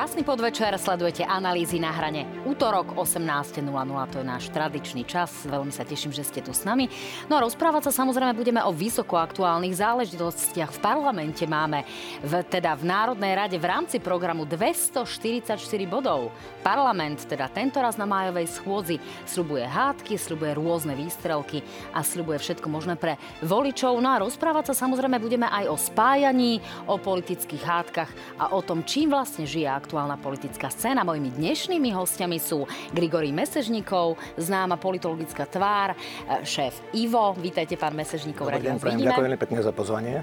Krásny podvečer, sledujete analýzy na hrane. Útorok 18.00, to je náš tradičný čas. Veľmi sa teším, že ste tu s nami. No a rozprávať sa samozrejme budeme o vysoko aktuálnych záležitostiach. V parlamente máme, v, teda v Národnej rade v rámci programu 244 bodov. Parlament, teda tento raz na májovej schôdzi, slubuje hádky, slubuje rôzne výstrelky a slubuje všetko možné pre voličov. No a rozprávať sa samozrejme budeme aj o spájaní, o politických hádkach a o tom, čím vlastne žije aktuálna politická scéna. Mojimi dnešnými hostiami sú Grigory Mesežníkov, známa politologická tvár, e, šéf Ivo. Vítajte, pán Mesežníkov. Dobrý deň, ďakujem veľmi pekne za pozvanie.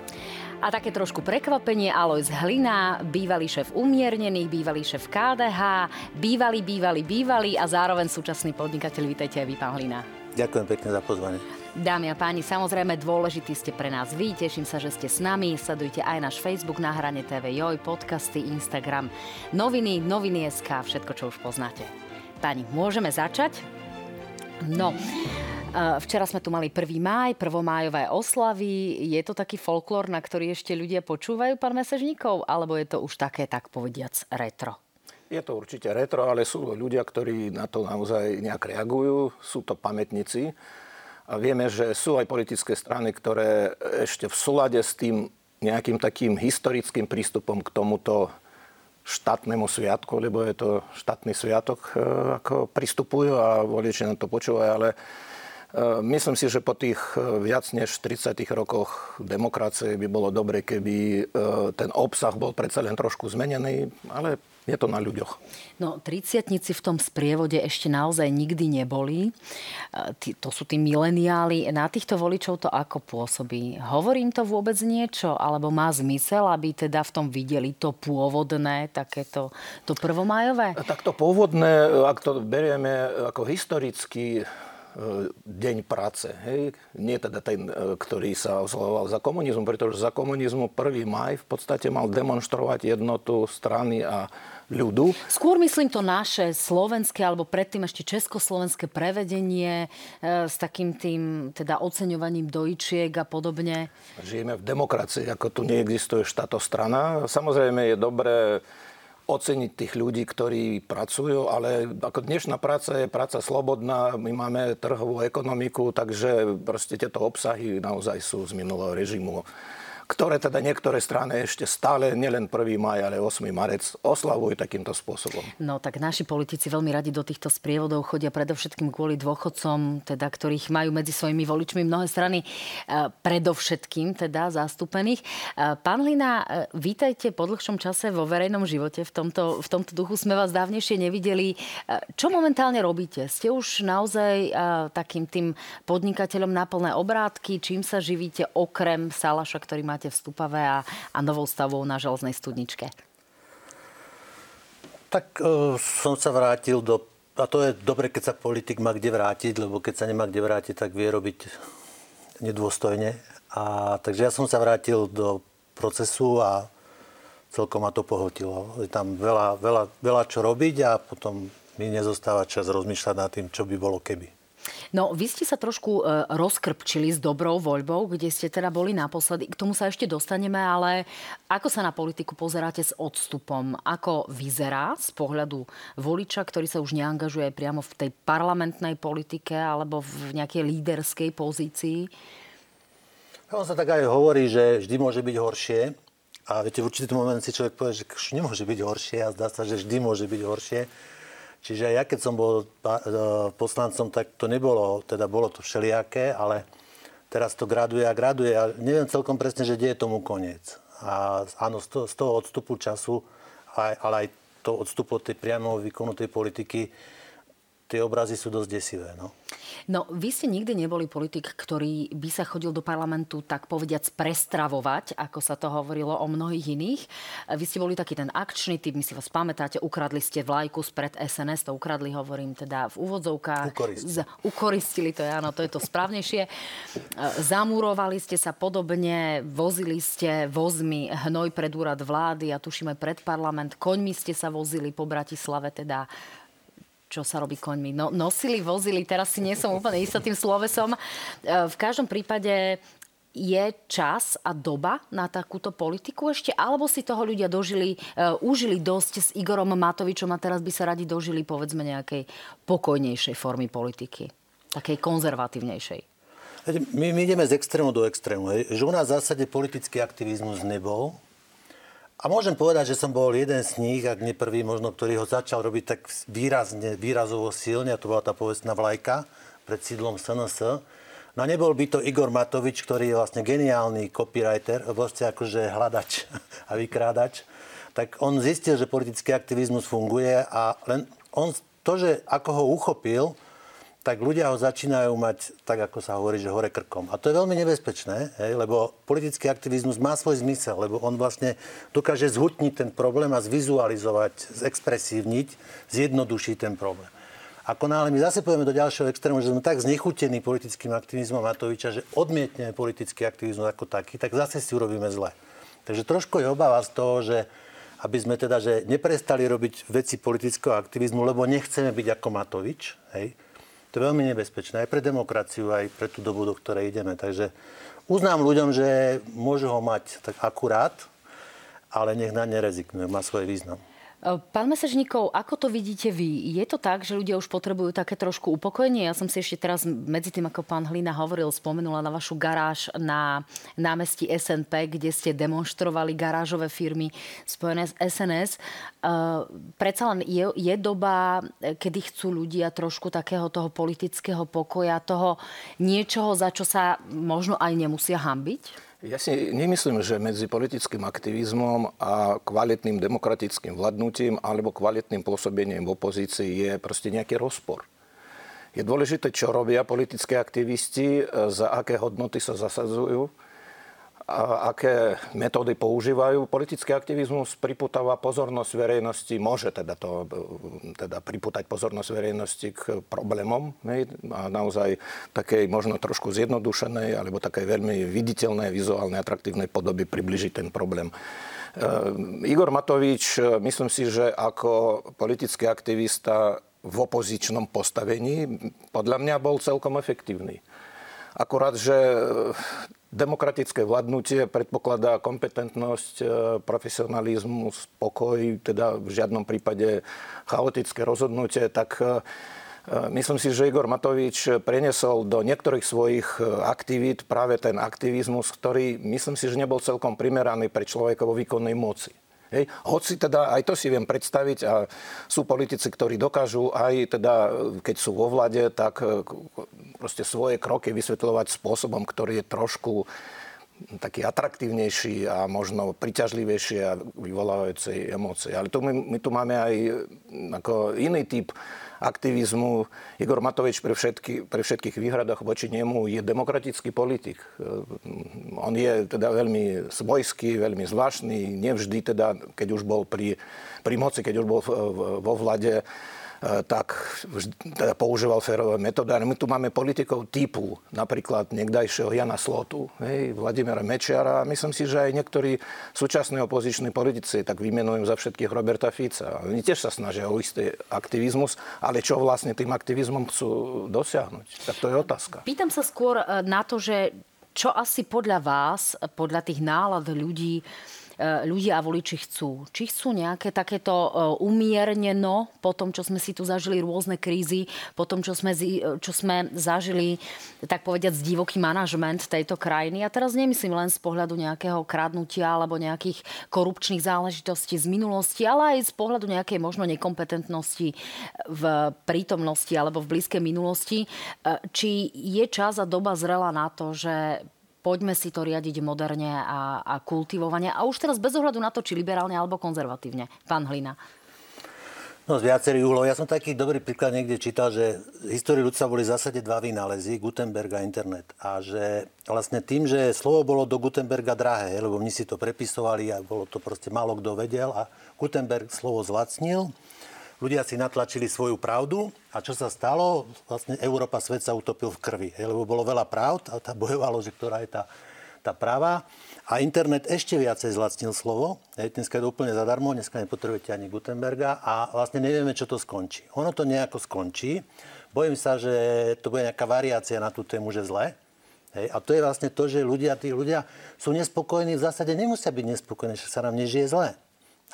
A také trošku prekvapenie, Alois Hlina, bývalý šéf umiernených, bývalý šéf KDH, bývalý, bývalý, bývalý a zároveň súčasný podnikateľ. Vítajte aj vy, pán Hlina. Ďakujem pekne za pozvanie. Dámy a páni, samozrejme dôležití ste pre nás vy. Teším sa, že ste s nami. Sledujte aj náš Facebook na hrane TV Joj, podcasty, Instagram, noviny, noviny SK, všetko, čo už poznáte. Páni, môžeme začať? No, e, Včera sme tu mali 1. máj, prvomájové oslavy. Je to taký folklór, na ktorý ešte ľudia počúvajú, pán Mesežníkov? Alebo je to už také, tak povediac, retro? Je to určite retro, ale sú ľudia, ktorí na to naozaj nejak reagujú. Sú to pamätníci a vieme, že sú aj politické strany, ktoré ešte v súlade s tým nejakým takým historickým prístupom k tomuto štátnemu sviatku, lebo je to štátny sviatok, e, ako pristupujú a voliči na to počúvajú, ale e, myslím si, že po tých e, viac než 30 rokoch demokracie by bolo dobre, keby ten obsah bol predsa len trošku zmenený, ale je to na ľuďoch. No, triciatnici v tom sprievode ešte naozaj nikdy neboli. E, to sú tí mileniáli. Na týchto voličov to ako pôsobí? Hovorím to vôbec niečo? Alebo má zmysel, aby teda v tom videli to pôvodné, takéto to prvomájové? Tak to pôvodné, ak to berieme ako historicky, E, deň práce. Hej? Nie teda ten, e, ktorý sa oslavoval za komunizmu, pretože za komunizmu 1. maj v podstate mal demonstrovať jednotu strany a ľudu. Skôr myslím to naše slovenské, alebo predtým ešte československé prevedenie e, s takým tým teda oceňovaním dojčiek a podobne. Žijeme v demokracii, ako tu neexistuje štátostrana. Samozrejme je dobré oceniť tých ľudí, ktorí pracujú, ale ako dnešná práca je práca slobodná, my máme trhovú ekonomiku, takže proste tieto obsahy naozaj sú z minulého režimu ktoré teda niektoré strany ešte stále, nielen 1. maj, ale 8. marec, oslavujú takýmto spôsobom. No tak naši politici veľmi radi do týchto sprievodov chodia predovšetkým kvôli dôchodcom, teda, ktorých majú medzi svojimi voličmi mnohé strany e, predovšetkým teda zastúpených. E, pán Lina, e, vítajte po dlhšom čase vo verejnom živote. V tomto, v tomto duchu sme vás dávnejšie nevideli. Čo momentálne robíte? Ste už naozaj takým tým podnikateľom na plné obrátky? Čím sa živíte okrem Salaša, ktorý má máte v Stupave a, a novou stavou na železnej studničke? Tak uh, som sa vrátil do... A to je dobre, keď sa politik má kde vrátiť, lebo keď sa nemá kde vrátiť, tak vie robiť nedôstojne. A, takže ja som sa vrátil do procesu a celkom ma to pohotilo. Je tam veľa, veľa, veľa čo robiť a potom mi nezostáva čas rozmýšľať nad tým, čo by bolo keby. No, vy ste sa trošku e, rozkrpčili s dobrou voľbou, kde ste teda boli naposledy. K tomu sa ešte dostaneme, ale ako sa na politiku pozeráte s odstupom? Ako vyzerá z pohľadu voliča, ktorý sa už neangažuje priamo v tej parlamentnej politike alebo v nejakej líderskej pozícii? On sa tak aj hovorí, že vždy môže byť horšie. A viete, v určitý moment si človek povie, že nemôže byť horšie a zdá sa, že vždy môže byť horšie. Čiže ja keď som bol e, poslancom, tak to nebolo, teda bolo to všelijaké, ale teraz to graduje a graduje a neviem celkom presne, že kde je tomu koniec. A áno, z toho, odstupu času, ale aj to odstupu od tej priamo výkonu tej politiky, tie obrazy sú dosť desivé. No. no, vy ste nikdy neboli politik, ktorý by sa chodil do parlamentu tak povediac prestravovať, ako sa to hovorilo o mnohých iných. Vy ste boli taký ten akčný typ, my si vás pamätáte, ukradli ste vlajku spred SNS, to ukradli, hovorím teda v úvodzovkách. Ukoristili. Z, ukoristili to, áno, to je to správnejšie. Zamurovali ste sa podobne, vozili ste vozmi hnoj pred úrad vlády a tušíme pred parlament, koňmi ste sa vozili po Bratislave, teda čo sa robí koňmi. No, nosili, vozili, teraz si nie som úplne istá tým slovesom. E, v každom prípade je čas a doba na takúto politiku ešte? Alebo si toho ľudia dožili, uh, užili dosť s Igorom Matovičom a teraz by sa radi dožili povedzme nejakej pokojnejšej formy politiky? Takej konzervatívnejšej? My, my ideme z extrému do extrému. Že u nás v zásade politický aktivizmus nebol. A môžem povedať, že som bol jeden z nich, ak nie prvý možno, ktorý ho začal robiť tak výrazne, výrazovo silne, a to bola tá povestná vlajka pred sídlom SNS. No nebol by to Igor Matovič, ktorý je vlastne geniálny copywriter, vlastne akože hľadač a vykrádač. Tak on zistil, že politický aktivizmus funguje a len on to, že ako ho uchopil, tak ľudia ho začínajú mať, tak ako sa hovorí, že hore krkom. A to je veľmi nebezpečné, hej, lebo politický aktivizmus má svoj zmysel, lebo on vlastne dokáže zhutniť ten problém a zvizualizovať, zexpresívniť, zjednodušiť ten problém. Ako náhle my zase pôjdeme do ďalšieho extrému, že sme tak znechutení politickým aktivizmom Matoviča, že odmietneme politický aktivizmus ako taký, tak zase si urobíme zle. Takže trošku je obava z toho, že aby sme teda že neprestali robiť veci politického aktivizmu, lebo nechceme byť ako Matovič. Hej. To je veľmi nebezpečné aj pre demokraciu, aj pre tú dobu, do ktorej ideme. Takže uznám ľuďom, že môžu ho mať tak akurát, ale nech na ne rezignujú, má svoj význam. Pán Mesežníkov, ako to vidíte vy? Je to tak, že ľudia už potrebujú také trošku upokojenie? Ja som si ešte teraz medzi tým, ako pán Hlina hovoril, spomenula na vašu garáž na námestí SNP, kde ste demonstrovali garážové firmy spojené s SNS. Uh, predsa len je, je doba, kedy chcú ľudia trošku takého toho politického pokoja, toho niečoho, za čo sa možno aj nemusia hambiť? Ja si nemyslím, že medzi politickým aktivizmom a kvalitným demokratickým vládnutím alebo kvalitným pôsobením v opozícii je proste nejaký rozpor. Je dôležité, čo robia politické aktivisti, za aké hodnoty sa zasadzujú a aké metódy používajú. Politický aktivizmus priputáva pozornosť verejnosti, môže teda to teda priputať pozornosť verejnosti k problémom ne? a naozaj takej možno trošku zjednodušenej alebo takej veľmi viditeľnej, vizuálnej, atraktívnej podoby približiť ten problém. E, Igor Matovič, myslím si, že ako politický aktivista v opozičnom postavení podľa mňa bol celkom efektívny. Akurát, že Demokratické vládnutie predpokladá kompetentnosť, e, profesionalizmus, pokoj, teda v žiadnom prípade chaotické rozhodnutie, tak e, e, myslím si, že Igor Matovič prenesol do niektorých svojich aktivít práve ten aktivizmus, ktorý myslím si, že nebol celkom primeraný pre človeka vo výkonnej moci. Hej. Hoci teda aj to si viem predstaviť a sú politici, ktorí dokážu aj teda, keď sú vo vlade, tak e, proste svoje kroky vysvetľovať spôsobom, ktorý je trošku taký atraktívnejší a možno priťažlivejší a vyvolávajúcej emócie. Ale tu my, my tu máme aj ako iný typ aktivizmu. Igor Matovič pre, všetky, pre všetkých výhradách voči nemu je demokratický politik. On je teda veľmi svojský, veľmi zvláštny, nevždy teda, keď už bol pri, pri moci, keď už bol vo vlade, E, tak teda používal férové metódy. My tu máme politikov typu napríklad niekdajšieho Jana Slotu, hej, Vladimira Mečiara a myslím si, že aj niektorí súčasní opoziční politici tak vymenujú za všetkých Roberta Fica. Oni tiež sa snažia o istý aktivizmus, ale čo vlastne tým aktivizmom chcú dosiahnuť? Tak to je otázka. Pýtam sa skôr e, na to, že čo asi podľa vás, podľa tých nálad ľudí, E, ľudia a voliči chcú. Či chcú nejaké takéto e, umierneno po tom, čo sme si tu zažili rôzne krízy, po tom, čo sme, e, čo sme zažili, tak povediať, divoký manažment tejto krajiny. A teraz nemyslím len z pohľadu nejakého kradnutia alebo nejakých korupčných záležitostí z minulosti, ale aj z pohľadu nejakej možno nekompetentnosti v prítomnosti alebo v blízkej minulosti. Či je čas a doba zrela na to, že poďme si to riadiť moderne a, a kultivovane. A už teraz bez ohľadu na to, či liberálne alebo konzervatívne. Pán Hlina. No z viacerých úhlov. Ja som taký dobrý príklad niekde čítal, že v histórii ľudstva boli v zásade dva vynálezy, Gutenberg a internet. A že vlastne tým, že slovo bolo do Gutenberga drahé, lebo oni si to prepisovali a bolo to proste málo kto vedel a Gutenberg slovo zlacnil, ľudia si natlačili svoju pravdu a čo sa stalo? Vlastne Európa, svet sa utopil v krvi, lebo bolo veľa pravd a tá bojovalo, že ktorá je tá, tá práva. A internet ešte viacej zlacnil slovo. Dneska je to úplne zadarmo, dneska nepotrebujete ani Gutenberga a vlastne nevieme, čo to skončí. Ono to nejako skončí. Bojím sa, že to bude nejaká variácia na tú tému, že zle. Hej? A to je vlastne to, že ľudia, tí ľudia sú nespokojní, v zásade nemusia byť nespokojní, že sa nám nežije zle.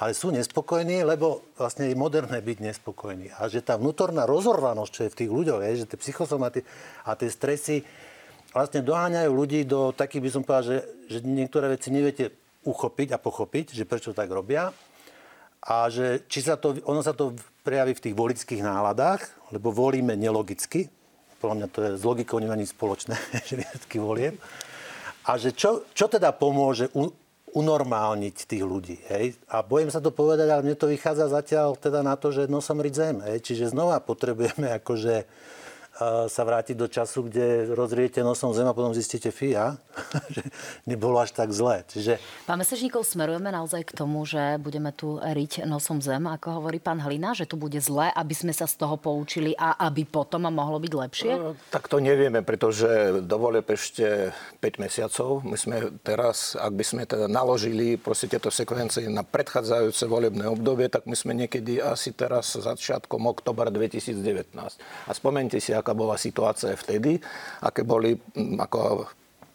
Ale sú nespokojní, lebo vlastne je moderné byť nespokojný. A že tá vnútorná rozorvanosť, čo je v tých ľuďoch, je, že tie psychosomaty a tie stresy vlastne doháňajú ľudí do takých, by som povedal, že, že niektoré veci neviete uchopiť a pochopiť, že prečo tak robia. A že či sa to, ono sa to prejaví v tých volických náladách, lebo volíme nelogicky, podľa mňa to je s logikou nemá nič spoločné, že výsledky voliem. A že čo, čo teda pomôže unormálniť tých ľudí. Hej? A bojím sa to povedať, ale mne to vychádza zatiaľ teda na to, že nosom riť zem. Hej? Čiže znova potrebujeme akože sa vrátiť do času, kde rozriete nosom zem a potom zistíte fia, že nebolo až tak zlé. Čiže... Pán Mesečníkov, smerujeme naozaj k tomu, že budeme tu riť nosom zem, ako hovorí pán Hlina, že tu bude zlé, aby sme sa z toho poučili a aby potom mohlo byť lepšie? No, tak to nevieme, pretože dovoleb ešte 5 mesiacov. My sme teraz, ak by sme teda naložili proste tieto sekvencie na predchádzajúce volebné obdobie, tak my sme niekedy asi teraz začiatkom oktobra 2019. A spomente si, aká bola situácia vtedy, aké boli ako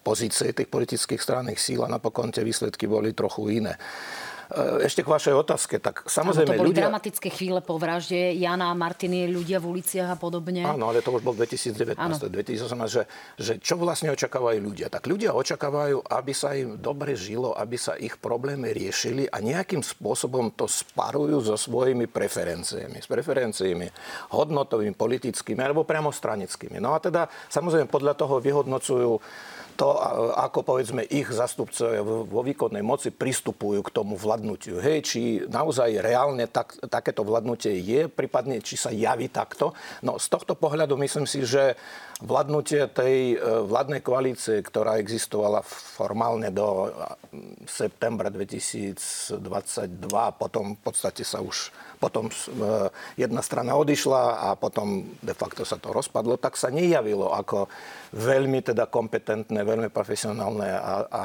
pozície tých politických stránnych síl a napokon tie výsledky boli trochu iné. E, ešte k vašej otázke. Tak samozrejme, to boli ľudia... dramatické chvíle po vražde Jana a Martiny, ľudia v uliciach a podobne. Áno, ale to už bol 2019, áno. 2018, že, že čo vlastne očakávajú ľudia? Tak ľudia očakávajú, aby sa im dobre žilo, aby sa ich problémy riešili a nejakým spôsobom to sparujú so svojimi preferenciami. S preferenciami hodnotovými, politickými alebo priamo stranickými. No a teda samozrejme podľa toho vyhodnocujú to, ako povedzme ich zastupcovia vo výkonnej moci pristupujú k tomu vládnutiu. Hej, či naozaj reálne tak, takéto vládnutie je, prípadne či sa javí takto. No z tohto pohľadu myslím si, že vládnutie tej e, vládnej koalície, ktorá existovala formálne do septembra 2022, potom v podstate sa už potom e, jedna strana odišla a potom de facto sa to rozpadlo, tak sa nejavilo ako veľmi teda kompetentné, veľmi profesionálne a, a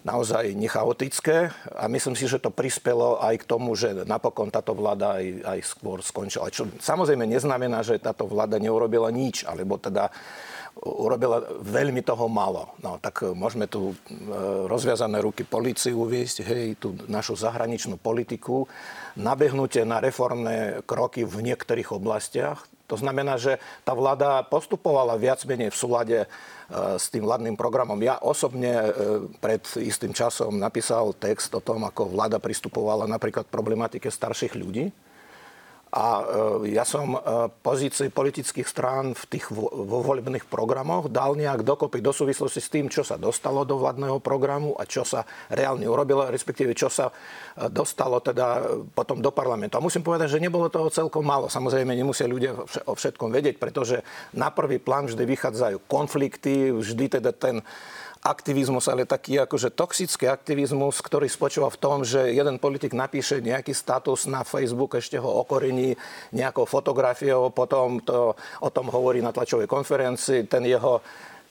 naozaj nechaotické a myslím si, že to prispelo aj k tomu, že napokon táto vláda aj, aj skôr skončila. Čo samozrejme neznamená, že táto vláda neurobila nič, alebo teda urobila veľmi toho málo. No, tak e, môžeme tu e, rozviazané ruky policii uviesť, hej, tú našu zahraničnú politiku, nabehnutie na reformné kroky v niektorých oblastiach. To znamená, že tá vláda postupovala viac menej v súlade e, s tým vládnym programom. Ja osobne pred istým časom napísal text o tom, ako vláda pristupovala napríklad problematike starších ľudí a e, ja som e, pozície politických strán v tých vo voľbných programoch dal nejak dokopy do súvislosti s tým, čo sa dostalo do vládneho programu a čo sa reálne urobilo, respektíve čo sa e, dostalo teda potom do parlamentu. A musím povedať, že nebolo toho celkom málo. Samozrejme, nemusia ľudia o všetkom vedieť, pretože na prvý plán vždy vychádzajú konflikty, vždy teda ten aktivizmus, ale taký akože toxický aktivizmus, ktorý spočíva v tom, že jeden politik napíše nejaký status na Facebook, ešte ho okorení nejakou fotografiou, potom to o tom hovorí na tlačovej konferencii, ten jeho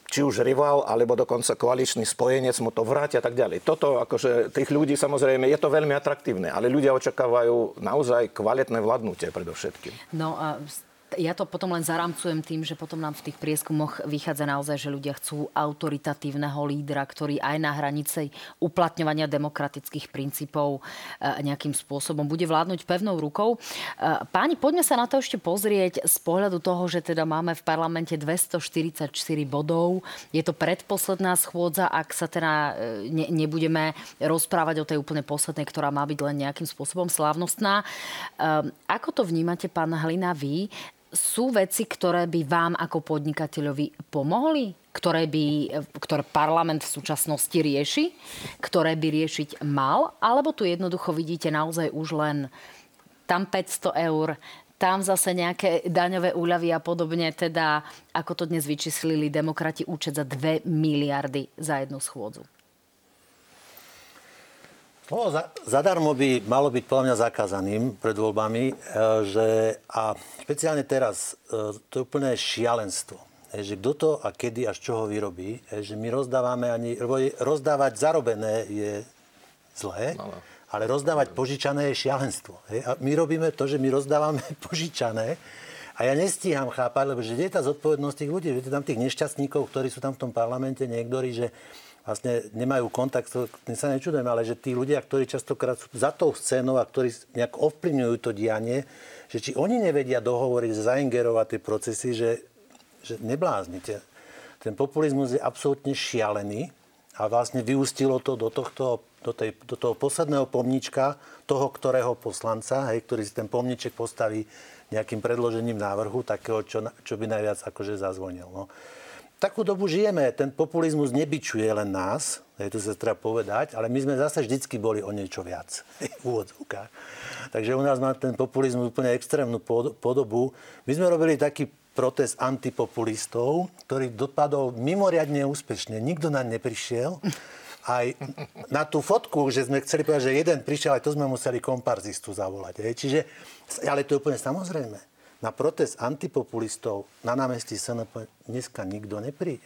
či už rival, alebo dokonca koaličný spojenec mu to vráti a tak ďalej. Toto, akože tých ľudí samozrejme, je to veľmi atraktívne, ale ľudia očakávajú naozaj kvalitné vládnutie predovšetkým. No a ja to potom len zaramcujem tým, že potom nám v tých prieskumoch vychádza naozaj, že ľudia chcú autoritatívneho lídra, ktorý aj na hranici uplatňovania demokratických princípov e, nejakým spôsobom bude vládnuť pevnou rukou. E, páni, poďme sa na to ešte pozrieť z pohľadu toho, že teda máme v parlamente 244 bodov. Je to predposledná schôdza, ak sa teda e, ne, nebudeme rozprávať o tej úplne poslednej, ktorá má byť len nejakým spôsobom slávnostná. Ako to vnímate, pán Hlina, vy? Sú veci, ktoré by vám ako podnikateľovi pomohli? Ktoré, by, ktoré parlament v súčasnosti rieši? Ktoré by riešiť mal? Alebo tu jednoducho vidíte naozaj už len tam 500 eur, tam zase nejaké daňové úľavy a podobne, teda ako to dnes vyčíslili demokrati účet za 2 miliardy za jednu schôdzu. No, za, zadarmo by malo byť podľa mňa zakázaným pred voľbami, e, že, a špeciálne teraz, e, to je úplné šialenstvo. E, že kto to a kedy a z čoho vyrobí, že my rozdávame ani, rozdávať zarobené je zlé, no, no. ale rozdávať požičané je šialenstvo. A my robíme to, že my rozdávame požičané A ja nestíham chápať, lebo že je tá zodpovednosť tých ľudí, viete tam tých nešťastníkov, ktorí sú tam v tom parlamente, niektorí, že vlastne nemajú kontakt, to sa nečudujem, ale že tí ľudia, ktorí častokrát sú za tou scénou a ktorí nejak ovplyvňujú to dianie, že či oni nevedia dohovoriť, zaingerovať tie procesy, že, že nebláznite. Ten populizmus je absolútne šialený a vlastne vyústilo to do, tohto, do, tej, do toho posledného pomnička toho, ktorého poslanca, hej, ktorý si ten pomniček postaví nejakým predložením návrhu, takého, čo, čo by najviac akože zazvonil. No. Takú dobu žijeme, ten populizmus nebyčuje len nás, je to sa treba povedať, ale my sme zase vždycky boli o niečo viac. Takže u nás má ten populizmus úplne extrémnu podobu. My sme robili taký protest antipopulistov, ktorý dopadol mimoriadne úspešne. Nikto nám neprišiel. Aj na tú fotku, že sme chceli povedať, že jeden prišiel, aj to sme museli komparzistu zavolať. Čiže ale to je úplne samozrejme. Na protest antipopulistov na námestí SNP dneska nikto nepríde.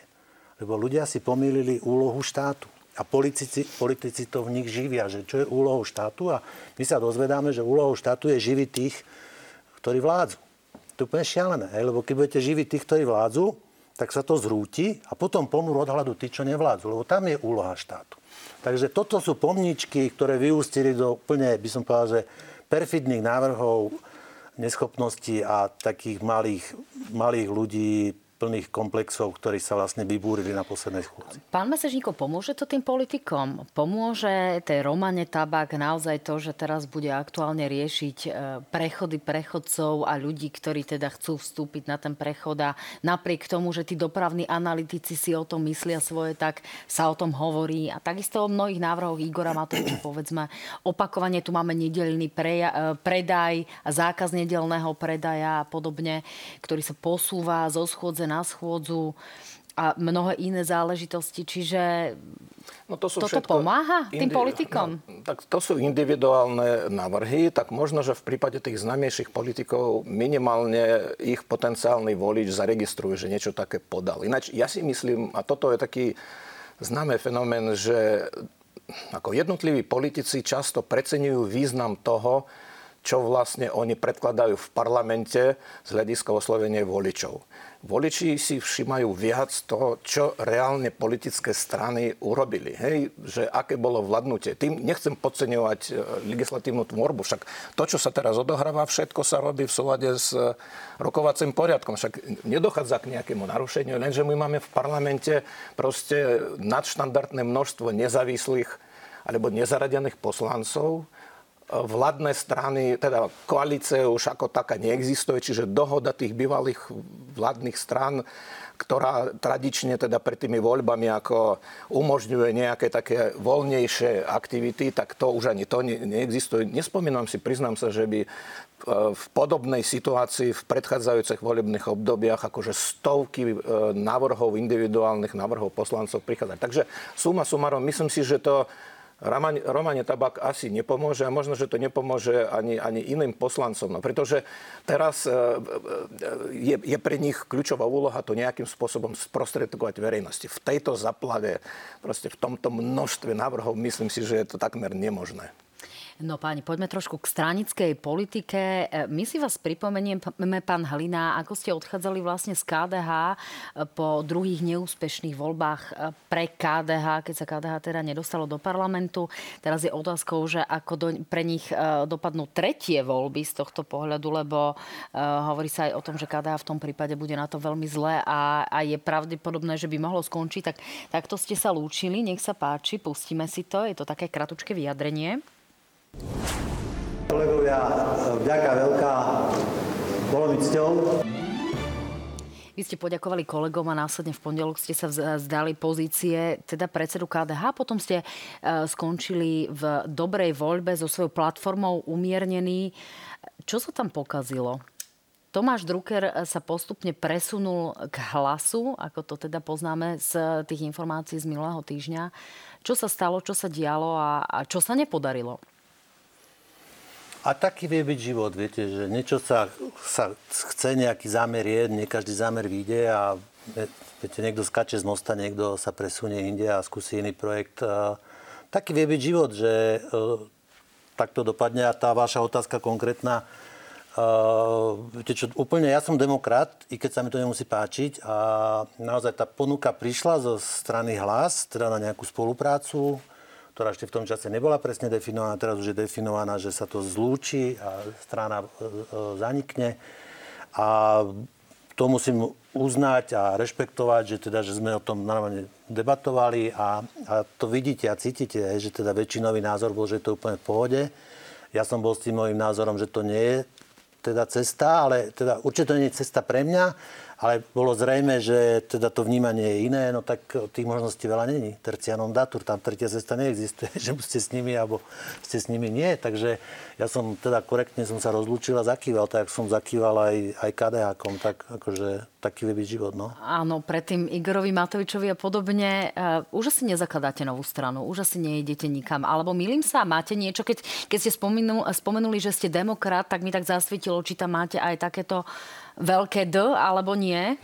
Lebo ľudia si pomýlili úlohu štátu. A politici, politici to v nich živia, že čo je úlohou štátu. A my sa dozvedáme, že úlohou štátu je živiť tých, ktorí vládzu. To je úplne šialené, hej? lebo keď budete živiť tých, ktorí vládzu, tak sa to zrúti a potom pomrú od tí, čo nevládzu, lebo tam je úloha štátu. Takže toto sú pomničky, ktoré vyústili do úplne, by som povedal, že perfidných návrhov, neschopnosti a takých malých, malých ľudí, plných komplexov, ktorí sa vlastne vybúrili na poslednej schôdzi. Pán Mesežníko, pomôže to tým politikom? Pomôže tej Romane Tabak naozaj to, že teraz bude aktuálne riešiť e, prechody prechodcov a ľudí, ktorí teda chcú vstúpiť na ten prechod a napriek tomu, že tí dopravní analytici si o tom myslia svoje, tak sa o tom hovorí. A takisto o mnohých návrhoch Igora Matoviča, povedzme, opakovane tu máme nedelný preja- e, predaj zákaz nedelného predaja a podobne, ktorý sa posúva zo schôdze na schôdzu a mnohé iné záležitosti. Čiže no to sú toto všetko pomáha tým individu- politikom? No, tak to sú individuálne návrhy, tak možno, že v prípade tých známejších politikov minimálne ich potenciálny volič zaregistruje, že niečo také podal. Ináč ja si myslím, a toto je taký známy fenomén, že ako jednotliví politici často preceňujú význam toho, čo vlastne oni predkladajú v parlamente z hľadiska oslovenia voličov. Voliči si všímajú viac toho, čo reálne politické strany urobili. Hej, že aké bolo vládnutie. Tým nechcem podceňovať e, legislatívnu tvorbu, však to, čo sa teraz odohráva, všetko sa robí v súlade s e, rokovacím poriadkom. Však nedochádza k nejakému narušeniu, lenže my máme v parlamente proste nadštandardné množstvo nezávislých alebo nezaradených poslancov, vládne strany, teda koalície už ako taká neexistuje, čiže dohoda tých bývalých vládnych strán, ktorá tradične teda pred tými voľbami ako umožňuje nejaké také voľnejšie aktivity, tak to už ani to ne, neexistuje. Nespomínam si, priznám sa, že by e, v podobnej situácii v predchádzajúcich volebných obdobiach akože stovky e, návrhov, individuálnych návrhov poslancov prichádzať. Takže suma sumarom, myslím si, že to Romane Tabak asi nepomôže a možno, že to nepomôže ani, ani iným poslancom. No, pretože teraz e, e, je, je pre nich kľúčová úloha to nejakým spôsobom sprostredkovať verejnosti. V tejto zaplave, proste v tomto množstve návrhov, myslím si, že je to takmer nemožné. No páni, poďme trošku k stranickej politike. E, my si vás pripomenieme, pán Halina, ako ste odchádzali vlastne z KDH e, po druhých neúspešných voľbách e, pre KDH, keď sa KDH teda nedostalo do parlamentu. Teraz je otázkou, že ako do, pre nich dopadnú tretie voľby z tohto pohľadu, lebo hovorí sa aj o tom, že KDH v tom prípade bude na to veľmi zlé a, a je pravdepodobné, že by mohlo skončiť. Tak, takto ste sa lúčili, nech sa páči, pustíme si to. Je to také kratučké vyjadrenie. Kolegovia, vďaka veľká, bolo mi cťou. Vy ste poďakovali kolegom a následne v pondelok ste sa vzdali pozície teda predsedu KDH. Potom ste e, skončili v dobrej voľbe so svojou platformou Umiernený. Čo sa tam pokazilo? Tomáš Drucker sa postupne presunul k hlasu, ako to teda poznáme z tých informácií z minulého týždňa. Čo sa stalo, čo sa dialo a, a čo sa nepodarilo? A taký vie byť život, viete, že niečo sa, sa chce, nejaký zámer je, nie každý zámer vyjde a viete, niekto skače z mosta, niekto sa presunie inde a skúsi iný projekt. Taký vie byť život, že e, takto dopadne a tá vaša otázka konkrétna, Uh, viete čo, úplne ja som demokrat, i keď sa mi to nemusí páčiť a naozaj tá ponuka prišla zo strany hlas, teda na nejakú spoluprácu, ktorá ešte v tom čase nebola presne definovaná, teraz už je definovaná, že sa to zlúči a strana uh, uh, zanikne. A to musím uznať a rešpektovať, že, teda, že sme o tom normálne debatovali a, a to vidíte a cítite, že teda väčšinový názor bol, že je to úplne v pohode. Ja som bol s tým môjim názorom, že to nie je teda cesta, ale teda určite to nie je cesta pre mňa, ale bolo zrejme, že teda to vnímanie je iné, no tak tých možností veľa není. Tercianom datur, tam tretia cesta neexistuje, že ste s nimi alebo ste s nimi nie. Takže ja som teda korektne som sa rozlúčil a zakýval, tak som zakýval aj, aj KDH-kom, tak akože taký vie byť život, no. Áno, predtým Igorovi Matovičovi a podobne. Uh, už asi nezakladáte novú stranu, už asi nejdete nikam. Alebo milím sa, máte niečo, keď, keď ste spomenuli, spomenuli, že ste demokrat, tak mi tak zasvietilo, či tam máte aj takéto veľké D, alebo nie?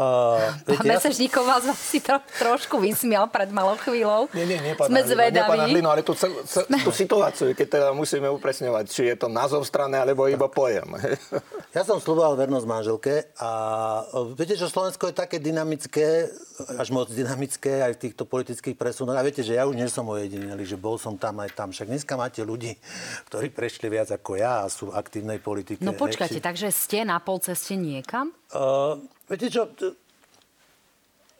Uh, Pán ja Mesežníkov vás si tro, trošku vysmial pred malou chvíľou. Nie, nie, nie, pán Sme zvedaví. Nie, pán ale tú, tú, tú situáciu, keď teda musíme upresňovať, či je to názov strany, alebo iba pojem. Ja som sluboval vernosť manželke a viete, že Slovensko je také dynamické, až moc dynamické aj v týchto politických presunoch. A viete, že ja už nie som ojedinelý, že bol som tam aj tam. Však dneska máte ľudí, ktorí prešli viac ako ja a sú v aktívnej politike. No počkajte, takže ste na pol ceste niekam? Uh, Viete čo,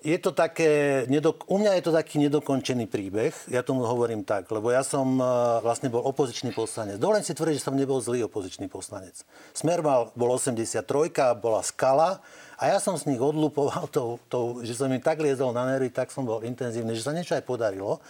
je to také, u mňa je to taký nedokončený príbeh, ja tomu hovorím tak, lebo ja som uh, vlastne bol opozičný poslanec. Dovolím si tvrdiť, že som nebol zlý opozičný poslanec. Smer mal, bol 83, bola skala a ja som z nich odlupoval to, to, že som im tak liezol na nervy, tak som bol intenzívny, že sa niečo aj podarilo.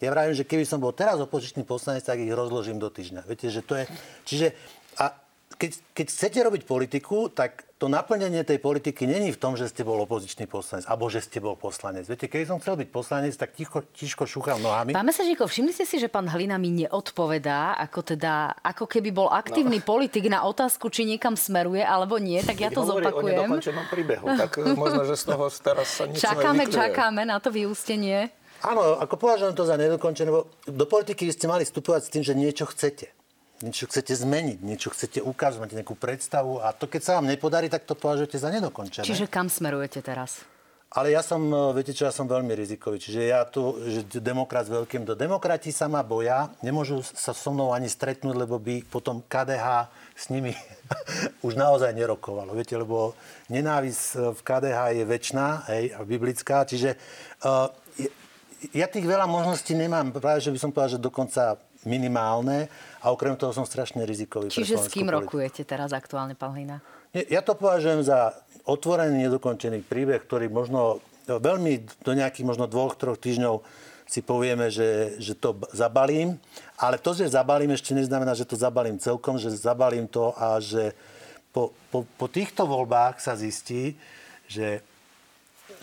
Ja vravím, že keby som bol teraz opozičný poslanec, tak ich rozložím do týždňa. Viete, že to je... Čiže a keď, keď chcete robiť politiku, tak to naplnenie tej politiky není v tom, že ste bol opozičný poslanec, alebo že ste bol poslanec. Viete, keď som chcel byť poslanec, tak ticho, tiško šúchal nohami. Pán Mesažíkov, všimli ste si, že pán Hlina mi neodpovedá, ako teda, ako keby bol aktívny no. politik na otázku, či niekam smeruje, alebo nie, tak ja keď to zopakujem. o príbehu, tak eh, možno, že z toho teraz sa nič Čakáme, čakáme na to vyústenie. Áno, ako považujem to za nedokončené, lebo do politiky ste mali vstupovať s tým, že niečo chcete niečo chcete zmeniť, niečo chcete ukázať, máte nejakú predstavu a to keď sa vám nepodarí, tak to považujete za nedokončené. Čiže kam smerujete teraz? Ale ja som, e, viete čo, ja som veľmi rizikový. Čiže ja tu, že demokrat s veľkým do demokrati sa ma boja, nemôžu sa so mnou ani stretnúť, lebo by potom KDH s nimi už naozaj nerokovalo. Viete, lebo nenávisť e, v KDH je väčšiná, hej, a biblická. Čiže uh, ja tých veľa možností nemám. Práve, že by som povedal, že dokonca minimálne a okrem toho som strašne rizikový. Čiže s kým politiku. rokujete teraz aktuálne, pán Hlina? Ja to považujem za otvorený, nedokončený príbeh, ktorý možno veľmi do nejakých možno dvoch, troch týždňov si povieme, že, že to zabalím. Ale to, že zabalím, ešte neznamená, že to zabalím celkom, že zabalím to a že po, po, po týchto voľbách sa zistí, že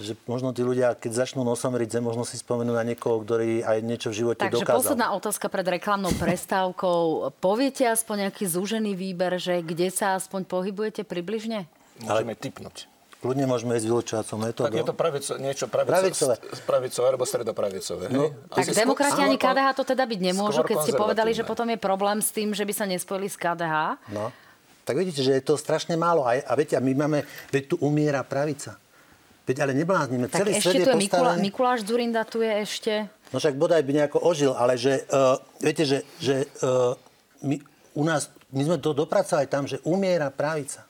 že možno tí ľudia, keď začnú nosom riť zem, možno si spomenú na niekoho, ktorý aj niečo v živote Takže dokázal. posledná otázka pred reklamnou prestávkou. Poviete aspoň nejaký zúžený výber, že kde sa aspoň pohybujete približne? Môžeme typnúť. Kľudne môžeme ísť vylučovacou metódou. Tak je to pravico, niečo pravicové. pravicové alebo stredopravicové. No, tak demokrati ani KDH to teda byť nemôžu, keď ste povedali, že potom je problém s tým, že by sa nespojili s KDH. No. Tak vidíte, že je to strašne málo. A, a viete, a my máme, veď tu umiera pravica. Veď ale nebláznime. Tak Celý ešte svet tu je Mikula, Mikuláš Zurinda, tu je ešte... No však bodaj by nejako ožil, ale že, uh, viete, že, že uh, my, u nás, my sme to dopracovali tam, že umiera pravica.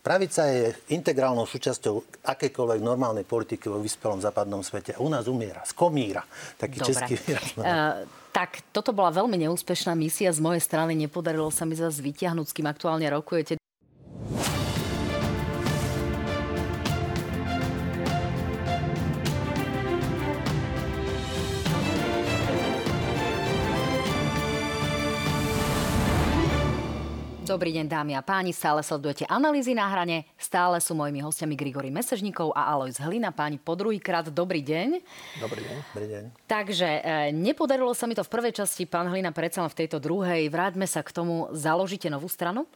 Pravica je integrálnou súčasťou akékoľvek normálnej politiky vo vyspelom západnom svete. U nás umiera, skomíra. Taký Dobre. český výraz. Uh, tak toto bola veľmi neúspešná misia z mojej strany. Nepodarilo sa mi zase vytiahnuť, s kým aktuálne rokujete. Dobrý deň, dámy a páni. Stále sledujete analýzy na hrane. Stále sú mojimi hostiami Grigory Mesežníkov a Alois Hlina. Páni, po druhýkrát dobrý deň. Dobrý deň. Dobrý deň. Takže e, nepodarilo sa mi to v prvej časti, pán Hlina, predsa len v tejto druhej. Vráťme sa k tomu. Založíte novú stranu?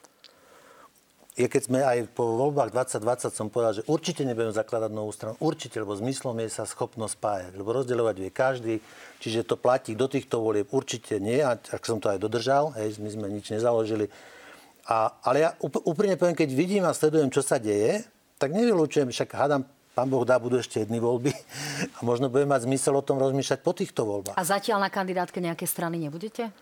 je, keď sme aj po voľbách 2020 som povedal, že určite nebudem zakladať novú stranu. Určite, lebo zmyslom je sa schopnosť spájať. Lebo rozdeľovať vie každý, čiže to platí do týchto volieb určite nie. A ak som to aj dodržal, hej, my sme nič nezaložili, A, ale ja úprimne poviem, keď vidím a sledujem, čo sa deje, tak nevylúčujem, však hádam, pán Boh dá, budú ešte jedny voľby a možno bude mať zmysel o tom rozmýšľať po týchto voľbách. A zatiaľ na kandidátke nejaké strany nebudete?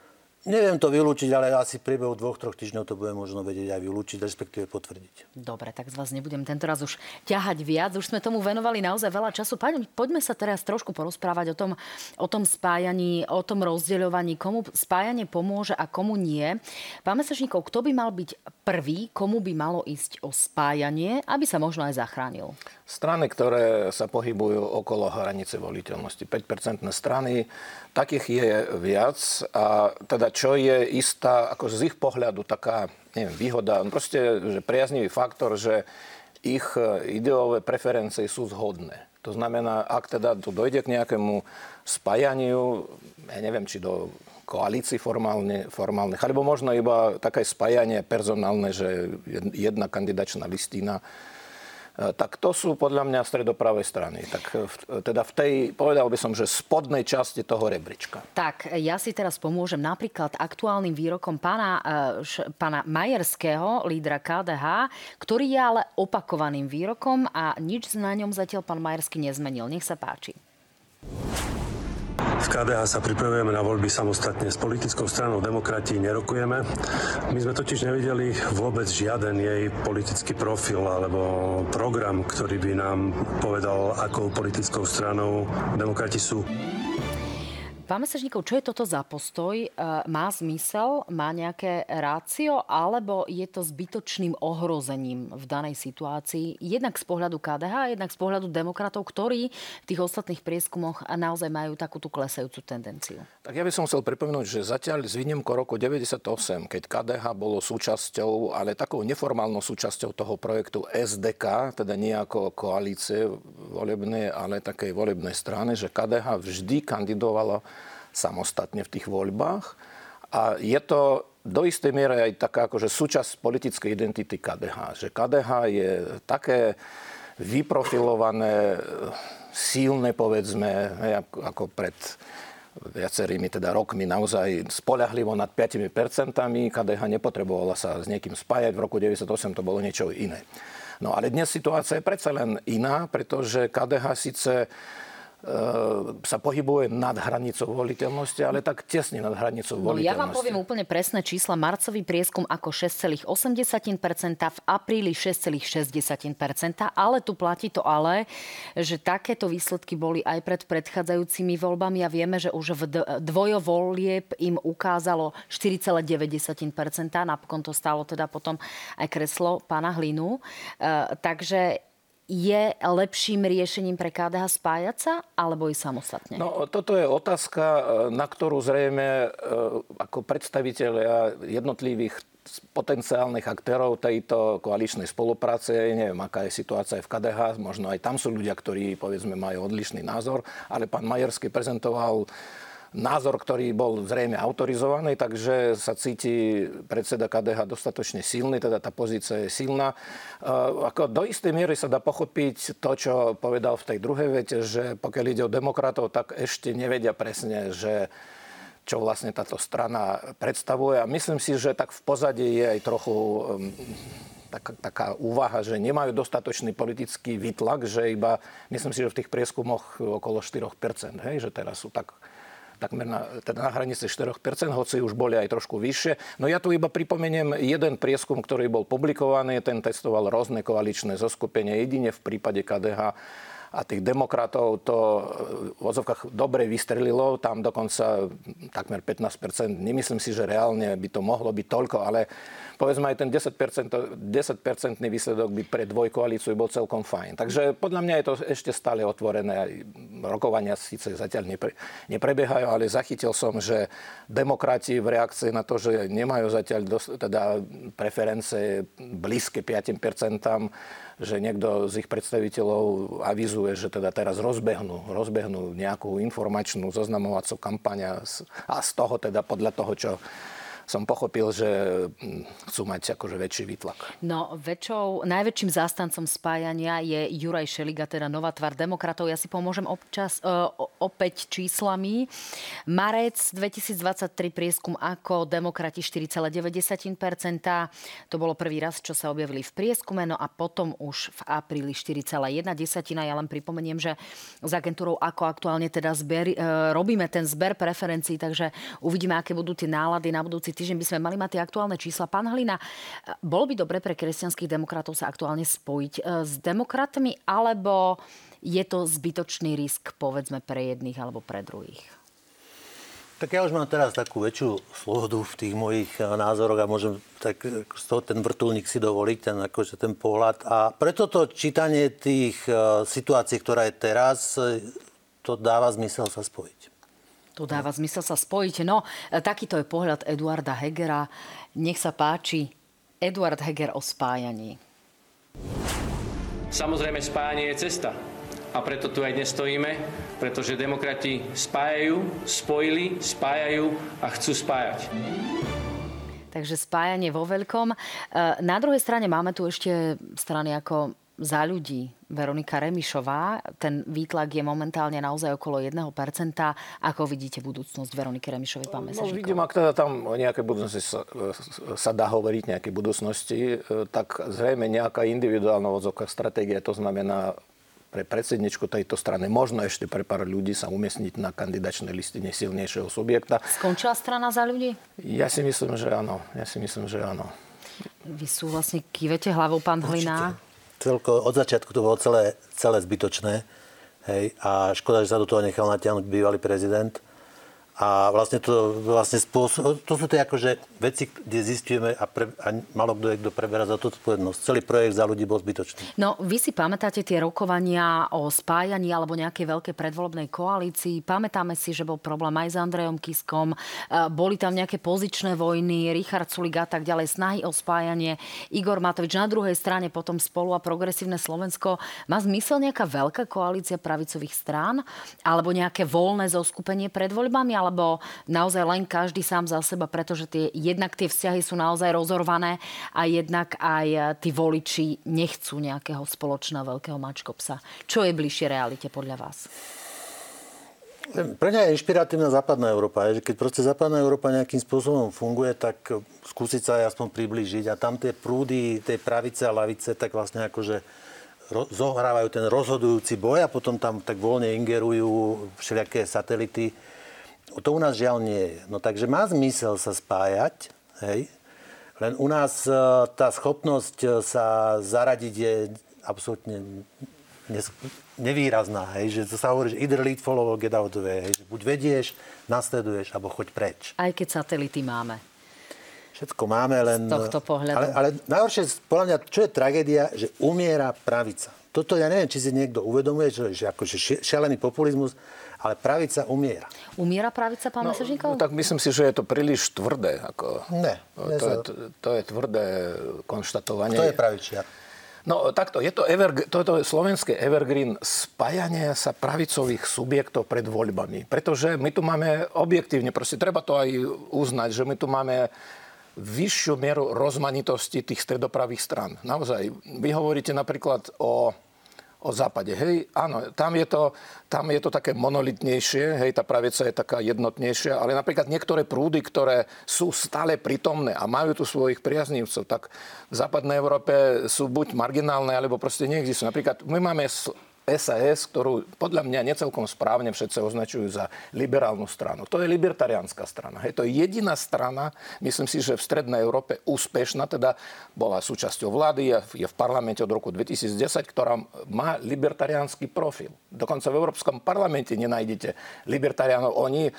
Neviem to vylúčiť, ale asi v priebehu dvoch, troch týždňov to bude možno vedieť aj vylúčiť, respektíve potvrdiť. Dobre, tak z vás nebudem tento raz už ťahať viac. Už sme tomu venovali naozaj veľa času. Poďme, poďme sa teraz trošku porozprávať o tom, o tom spájaní, o tom rozdeľovaní, komu spájanie pomôže a komu nie. Pán Mesačníkov, kto by mal byť prvý, komu by malo ísť o spájanie, aby sa možno aj zachránil? Strany, ktoré sa pohybujú okolo hranice voliteľnosti. 5-percentné strany, takých je viac a teda čo je istá, ako z ich pohľadu taká neviem, výhoda, no proste že priaznivý faktor, že ich ideové preferencie sú zhodné. To znamená, ak teda tu dojde k nejakému spájaniu, ja neviem, či do koalícií formálne, formálnych, alebo možno iba také spájanie personálne, že jedna kandidačná listina E, tak to sú podľa mňa stredopravej strany. Tak v, teda v tej, povedal by som, že spodnej časti toho rebríčka. Tak, ja si teraz pomôžem napríklad aktuálnym výrokom pána, e, pána Majerského, lídra KDH, ktorý je ale opakovaným výrokom a nič na ňom zatiaľ pán Majerský nezmenil. Nech sa páči. V KDH sa pripravujeme na voľby samostatne. S politickou stranou demokratí nerokujeme. My sme totiž nevideli vôbec žiaden jej politický profil alebo program, ktorý by nám povedal, akou politickou stranou demokrati sú. Pán Mesažníkov, čo je toto za postoj? E, má zmysel? Má nejaké rácio? Alebo je to zbytočným ohrozením v danej situácii? Jednak z pohľadu KDH, jednak z pohľadu demokratov, ktorí v tých ostatných prieskumoch naozaj majú takúto klesajúcu tendenciu. Tak ja by som chcel pripomenúť, že zatiaľ s výnimkou roku 98, keď KDH bolo súčasťou, ale takou neformálnou súčasťou toho projektu SDK, teda nie ako koalície volebnej, ale takej volebnej strany, že KDH vždy kandidovalo samostatne v tých voľbách. A je to do istej miery aj taká akože súčasť politickej identity KDH. Že KDH je také vyprofilované, silné, povedzme, ako pred viacerými teda rokmi naozaj spolahlivo nad 5%. KDH nepotrebovala sa s niekým spájať. V roku 98 to bolo niečo iné. No ale dnes situácia je predsa len iná, pretože KDH síce sa pohybuje nad hranicou voliteľnosti, ale tak tesne nad hranicou no, voliteľnosti. Ja vám poviem úplne presné čísla. Marcový prieskum ako 6,8%, v apríli 6,6%, ale tu platí to ale, že takéto výsledky boli aj pred predchádzajúcimi voľbami a vieme, že už v dvojovolieb im ukázalo 4,9%. Napokon to stalo teda potom aj kreslo pána Hlinu. E, takže je lepším riešením pre KDH spájať sa alebo i samostatne? No, toto je otázka, e, na ktorú zrejme e, ako predstaviteľia jednotlivých potenciálnych aktérov tejto koaličnej spolupráce. Neviem, aká je situácia v KDH. Možno aj tam sú ľudia, ktorí, povedzme, majú odlišný názor. Ale pán Majerský prezentoval názor, ktorý bol zrejme autorizovaný, takže sa cíti predseda KDH dostatočne silný, teda tá pozícia je silná. Ako do istej miery sa dá pochopiť to, čo povedal v tej druhej vete, že pokiaľ ide o demokratov, tak ešte nevedia presne, že čo vlastne táto strana predstavuje. A myslím si, že tak v pozadí je aj trochu taká, taká úvaha, že nemajú dostatočný politický výtlak, že iba, myslím si, že v tých prieskumoch okolo 4%, hej, že teraz sú tak takmer na, teda na hranici 4%, hoci už boli aj trošku vyššie. No ja tu iba pripomeniem jeden prieskum, ktorý bol publikovaný, ten testoval rôzne koaličné zoskupenie. Jedine v prípade KDH a tých demokratov to v vozovkách dobre vystrelilo, tam dokonca takmer 15%. Nemyslím si, že reálne by to mohlo byť toľko, ale povedzme aj ten 10%, 10% výsledok by pre dvojkoalíciu bol celkom fajn. Takže podľa mňa je to ešte stále otvorené. Rokovania síce zatiaľ nepre, neprebiehajú, ale zachytil som, že demokrati v reakcii na to, že nemajú zatiaľ dos, teda preferencie blízke 5%, že niekto z ich predstaviteľov avizuje, že teda teraz rozbehnú, rozbehnú nejakú informačnú zoznamovacú kampaň a z toho teda podľa toho, čo som pochopil, že hm, chcú mať akože väčší výtlak. No, väčšou, najväčším zástancom spájania je Juraj Šeliga, teda nová tvar demokratov. Ja si pomôžem občas, uh, opäť číslami. Marec 2023 prieskum ako demokrati 4,9%. To bolo prvý raz, čo sa objavili v prieskume. No a potom už v apríli 4,1 desatina. Ja len pripomeniem, že s agentúrou ako aktuálne teda zber, uh, robíme ten zber preferencií, takže uvidíme, aké budú tie nálady na budúci týždeň by sme mali mať tie aktuálne čísla. Pán Hlina, bolo by dobre pre kresťanských demokratov sa aktuálne spojiť e, s demokratmi, alebo je to zbytočný risk, povedzme, pre jedných alebo pre druhých? Tak ja už mám teraz takú väčšiu slobodu v tých mojich e, názoroch a môžem tak e, z toho ten vrtulník si dovoliť, ten, akože ten pohľad. A preto to čítanie tých situácií, ktorá je teraz, to dáva zmysel sa spojiť. To dáva zmysel sa spojiť. No, e, takýto je pohľad Eduarda Hegera. Nech sa páči Eduard Heger o spájaní. Samozrejme, spájanie je cesta. A preto tu aj dnes stojíme, pretože demokrati spájajú, spojili, spájajú a chcú spájať. Takže spájanie vo veľkom. E, na druhej strane máme tu ešte strany ako za ľudí, Veronika Remišová. Ten výtlak je momentálne naozaj okolo 1%. Ako vidíte budúcnosť Veroniky Remišovej, pán No, vidím, ak teda tam o nejakej budúcnosti sa, sa dá hovoriť, nejakej budúcnosti, e, tak zrejme nejaká individuálna odzovka stratégia, to znamená pre predsedničku tejto strany, možno ešte pre pár ľudí sa umiestniť na kandidačnej listine silnejšieho subjekta. Skončila strana za ľudí? Ja si myslím, že áno. Ja si myslím, že áno. Vy súhlasne kývete hlavou, pán Hlina? Celko, od začiatku to bolo celé, celé zbytočné. Hej, a škoda, že sa do toho nechal natiahnuť bývalý prezident. A vlastne to, vlastne spôsob, to sú tie akože veci, kde zistujeme a, pre, a malo kto je, kto preberá za to zodpovednosť. Celý projekt za ľudí bol zbytočný. No, vy si pamätáte tie rokovania o spájaní alebo nejakej veľkej predvolebnej koalícii? Pamätáme si, že bol problém aj s Andrejom Kiskom, e, boli tam nejaké pozičné vojny, Richard Sulik a tak ďalej, snahy o spájanie, Igor Matovič na druhej strane, potom spolu a progresívne Slovensko. Má zmysel nejaká veľká koalícia pravicových strán? Alebo nejaké voľné zoskupenie pred voľbami? alebo naozaj len každý sám za seba, pretože tie, jednak tie vzťahy sú naozaj rozorvané a jednak aj e, tí voliči nechcú nejakého spoločného veľkého mačkopsa. Čo je bližšie realite podľa vás? Pre mňa je inšpiratívna západná Európa. Že keď proste západná Európa nejakým spôsobom funguje, tak skúsiť sa aj aspoň priblížiť. A tam tie prúdy tej pravice a lavice tak vlastne akože zohrávajú ten rozhodujúci boj a potom tam tak voľne ingerujú všelijaké satelity to u nás žiaľ nie je. No takže má zmysel sa spájať, hej? Len u nás e, tá schopnosť e, sa zaradiť je absolútne nevýrazná, hej, že to sa hovorí, že either lead, follow, get out of way, hej, že buď vedieš, nasleduješ, alebo choď preč. Aj keď satelity máme. Všetko máme, len... Z tohto pohľadu. Ale, ale najhoršie, podľa mňa, čo je tragédia, že umiera pravica. Toto ja neviem, či si niekto uvedomuje, že, že akože šialený populizmus, ale pravica umiera. Umiera pravica, pán no, Mesežníkov? No, tak myslím si, že je to príliš tvrdé. Ako, ne. No, to, je, to, to je tvrdé konštatovanie. To je pravičia. No takto, je to, everg- to, to je slovenské evergreen spájanie sa pravicových subjektov pred voľbami. Pretože my tu máme objektívne, proste treba to aj uznať, že my tu máme vyššiu mieru rozmanitosti tých stredopravých strán. Naozaj, vy hovoríte napríklad o o západe. Hej, áno, tam je to, tam je to také monolitnejšie, hej, tá pravica je taká jednotnejšia, ale napríklad niektoré prúdy, ktoré sú stále prítomné a majú tu svojich priaznívcov, tak v západnej Európe sú buď marginálne, alebo proste neexistujú. Napríklad my máme SAS, ktorú podľa mňa necelkom správne všetci označujú za liberálnu stranu. To je libertariánska strana. Hej, to je jediná strana, myslím si, že v Strednej Európe úspešná, teda bola súčasťou vlády, je v parlamente od roku 2010, ktorá má libertariánsky profil. Dokonca v Európskom parlamente nenájdete libertariánov. Oni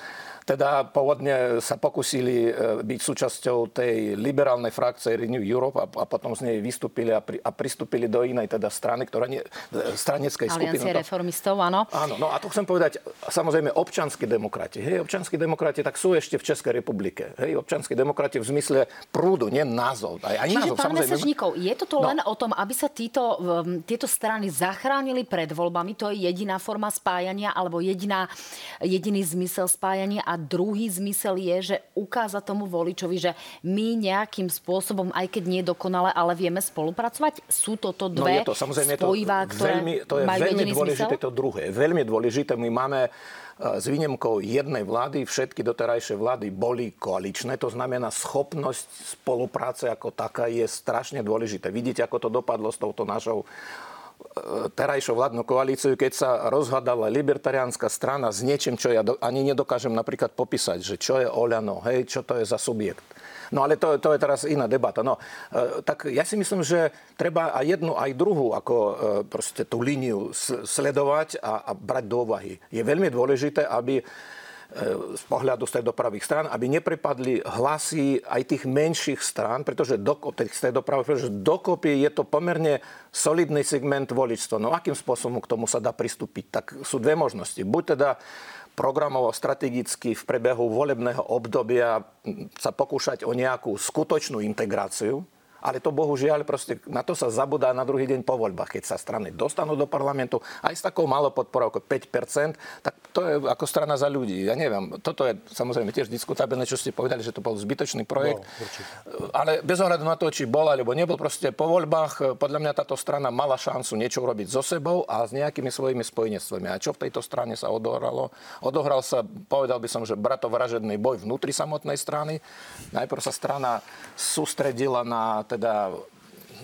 teda pôvodne sa pokusili e, byť súčasťou tej liberálnej frakcie Renew Europe a, a potom z nej vystúpili a, pri, a pristúpili do inej teda strany, ktorá nie, e, straneckej Aliancie skupina. reformistov, áno. Áno, no a to chcem povedať, samozrejme, občanskí demokrati. Hej, občanskí demokrati tak sú ešte v Českej republike. Hej, občanskí demokrati v zmysle prúdu, nie názov. Aj, aj Čiže názov, pán. Mesažníkov, je toto No. len o tom, aby sa títo, um, tieto strany zachránili pred voľbami? To je jediná forma spájania alebo jediná, jediný zmysel spájania a druhý zmysel je, že ukázať tomu voličovi, že my nejakým spôsobom, aj keď nie dokonale, ale vieme spolupracovať? Sú toto No dve je to samozrejme je to spojivá, ktoré veľmi, to je majú veľmi dôležité zmysel? to druhé. Veľmi dôležité. My máme e, s výnimkou jednej vlády, všetky doterajšie vlády boli koaličné, to znamená schopnosť spolupráce ako taká je strašne dôležité. Vidíte, ako to dopadlo s touto našou terajšou vládnu koalíciu, keď sa rozhľadala libertariánska strana s niečím, čo ja do, ani nedokážem napríklad popísať, že čo je Oľano, hej, čo to je za subjekt. No ale to, to je teraz iná debata. No, e, tak ja si myslím, že treba aj jednu, aj druhú ako e, proste tú líniu sledovať a, a brať do úvahy. Je veľmi dôležité, aby z pohľadu stredopravých strán, aby neprepadli hlasy aj tých menších strán, pretože dokopy, tých stredopravých, pretože dokopy je to pomerne solidný segment voličstva. No akým spôsobom k tomu sa dá pristúpiť? Tak sú dve možnosti. Buď teda programovo strategicky v prebehu volebného obdobia sa pokúšať o nejakú skutočnú integráciu, ale to bohužiaľ proste na to sa zabudá na druhý deň po voľbách. Keď sa strany dostanú do parlamentu aj s takou malou podporou ako 5%, tak to je ako strana za ľudí. Ja neviem, toto je samozrejme tiež diskutabilné, čo ste povedali, že to bol zbytočný projekt. No, ale bez ohľadu na to, či bol alebo nebol, proste po voľbách podľa mňa táto strana mala šancu niečo urobiť so sebou a s nejakými svojimi spojenectvami. A čo v tejto strane sa odohralo? Odohral sa, povedal by som, že bratovražedný boj vnútri samotnej strany. Najprv sa strana sústredila na teda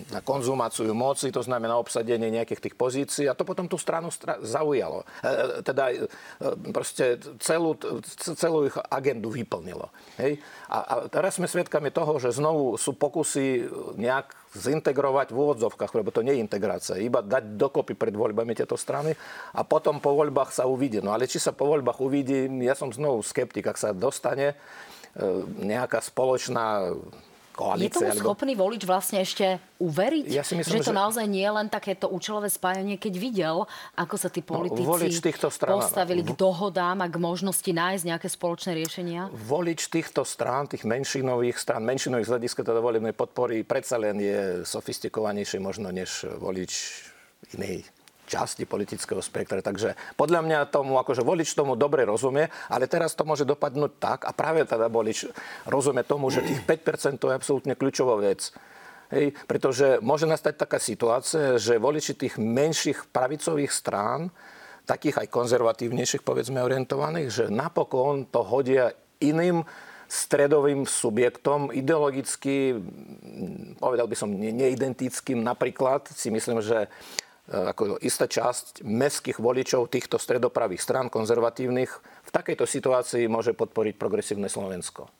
na konzumáciu moci, to znamená obsadenie nejakých tých pozícií a to potom tú stranu stra- zaujalo. E, teda e, proste celú, celú ich agendu vyplnilo. Hej? A, a teraz sme svedkami toho, že znovu sú pokusy nejak zintegrovať v úvodzovkách, lebo to nie je integrácia, iba dať dokopy pred voľbami tieto strany a potom po voľbách sa uvidí. No ale či sa po voľbách uvidí, ja som znovu skeptik, ak sa dostane e, nejaká spoločná Je koalícia. tomu schopný volič vlastne ešte uveriť? Ja si myslím, že to že- naozaj nie je len takéto účelové spájanie, keď videl, ako sa tí politici volič týchto strán, postavili k dohodám a k možnosti nájsť nejaké spoločné riešenia? Volič týchto strán, tých menšinových strán, menšinových z hľadiska teda volebnej podpory, predsa len je sofistikovanejší možno než volič inej časti politického spektra. Takže podľa mňa tomu, akože volič tomu dobre rozumie, ale teraz to môže dopadnúť tak, a práve teda volič rozumie tomu, že tých 5% to je absolútne kľúčová vec. Hej, pretože môže nastať taká situácia, že voliči tých menších pravicových strán, takých aj konzervatívnejších, povedzme, orientovaných, že napokon to hodia iným stredovým subjektom, ideologicky, povedal by som, ne- neidentickým. Napríklad si myslím, že ako istá časť mestských voličov týchto stredopravých strán konzervatívnych v takejto situácii môže podporiť progresívne Slovensko.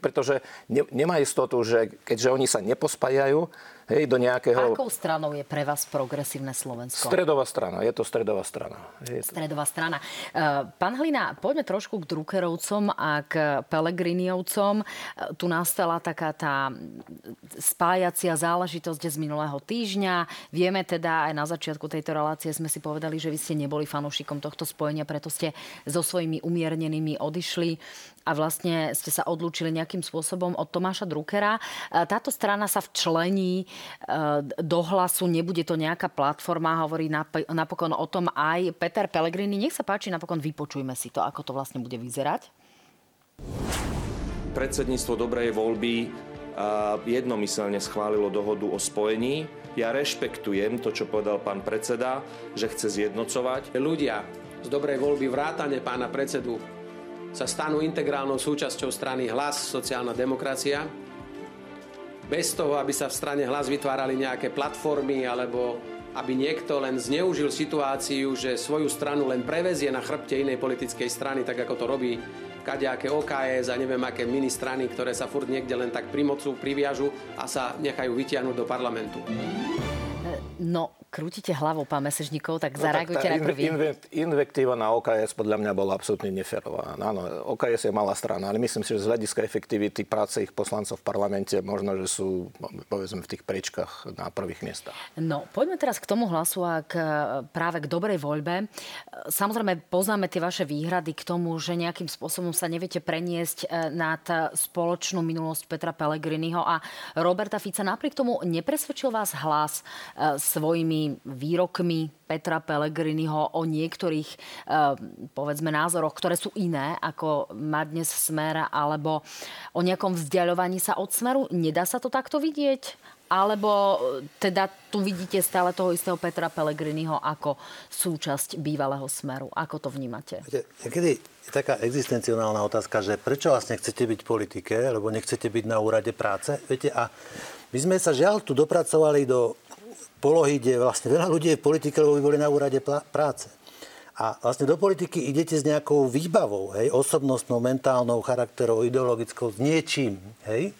Pretože ne, nemá istotu, že keďže oni sa nepospájajú hej, do nejakého... Akou stranou je pre vás progresívne Slovensko? Stredová strana, je to stredová strana. Je to... Stredová strana. E, Pán Hlina, poďme trošku k Druckerovcom a k Pelegriniovcom. E, Tu nastala taká tá spájacia záležitosť z minulého týždňa. Vieme teda, aj na začiatku tejto relácie sme si povedali, že vy ste neboli fanúšikom tohto spojenia, preto ste so svojimi umiernenými odišli a vlastne ste sa odlúčili nejakým spôsobom od Tomáša Druckera. E, Táto strana sa včlení e, do hlasu, nebude to nejaká platforma, hovorí nap- napokon o tom aj Peter Pellegrini. Nech sa páči, napokon vypočujme si to, ako to vlastne bude vyzerať. Predsedníctvo dobrej voľby a, jednomyselne schválilo dohodu o spojení. Ja rešpektujem to, čo povedal pán predseda, že chce zjednocovať. ľudia z dobrej voľby vrátane pána predsedu sa stanú integrálnou súčasťou strany Hlas, sociálna demokracia. Bez toho, aby sa v strane Hlas vytvárali nejaké platformy alebo aby niekto len zneužil situáciu, že svoju stranu len prevezie na chrbte inej politickej strany, tak ako to robí kadejaké OKS a neviem aké mini strany, ktoré sa furt niekde len tak pri mocu priviažu a sa nechajú vytiahnuť do parlamentu. No, krútite hlavou, pán Mesežníkov, tak no, zareagujte tak najprv Invektíva na OKS podľa mňa bola absolútne neferová. Áno, OKS je malá strana, ale myslím si, že z hľadiska efektivity práce ich poslancov v parlamente možno, že sú povedzme v tých priečkách na prvých miestach. No, poďme teraz k tomu hlasu a k, práve k dobrej voľbe. Samozrejme, poznáme tie vaše výhrady k tomu, že nejakým spôsobom sa neviete preniesť e, nad spoločnú minulosť Petra Pellegriniho a Roberta Fica. Napriek tomu nepresvedčil vás hlas e, svojimi výrokmi Petra Pellegriniho o niektorých, e, povedzme, názoroch, ktoré sú iné, ako má dnes Smer, alebo o nejakom vzdialovaní sa od Smeru. Nedá sa to takto vidieť? Alebo teda tu vidíte stále toho istého Petra Pellegriniho ako súčasť bývalého smeru? Ako to vnímate? Kedy je taká existencionálna otázka, že prečo vlastne chcete byť v politike, lebo nechcete byť na úrade práce? Viete, a my sme sa žiaľ tu dopracovali do polohy, kde vlastne veľa ľudí je v politike, lebo by boli na úrade práce. A vlastne do politiky idete s nejakou výbavou, hej, osobnostnou, mentálnou, charakterovou, ideologickou, s niečím, hej.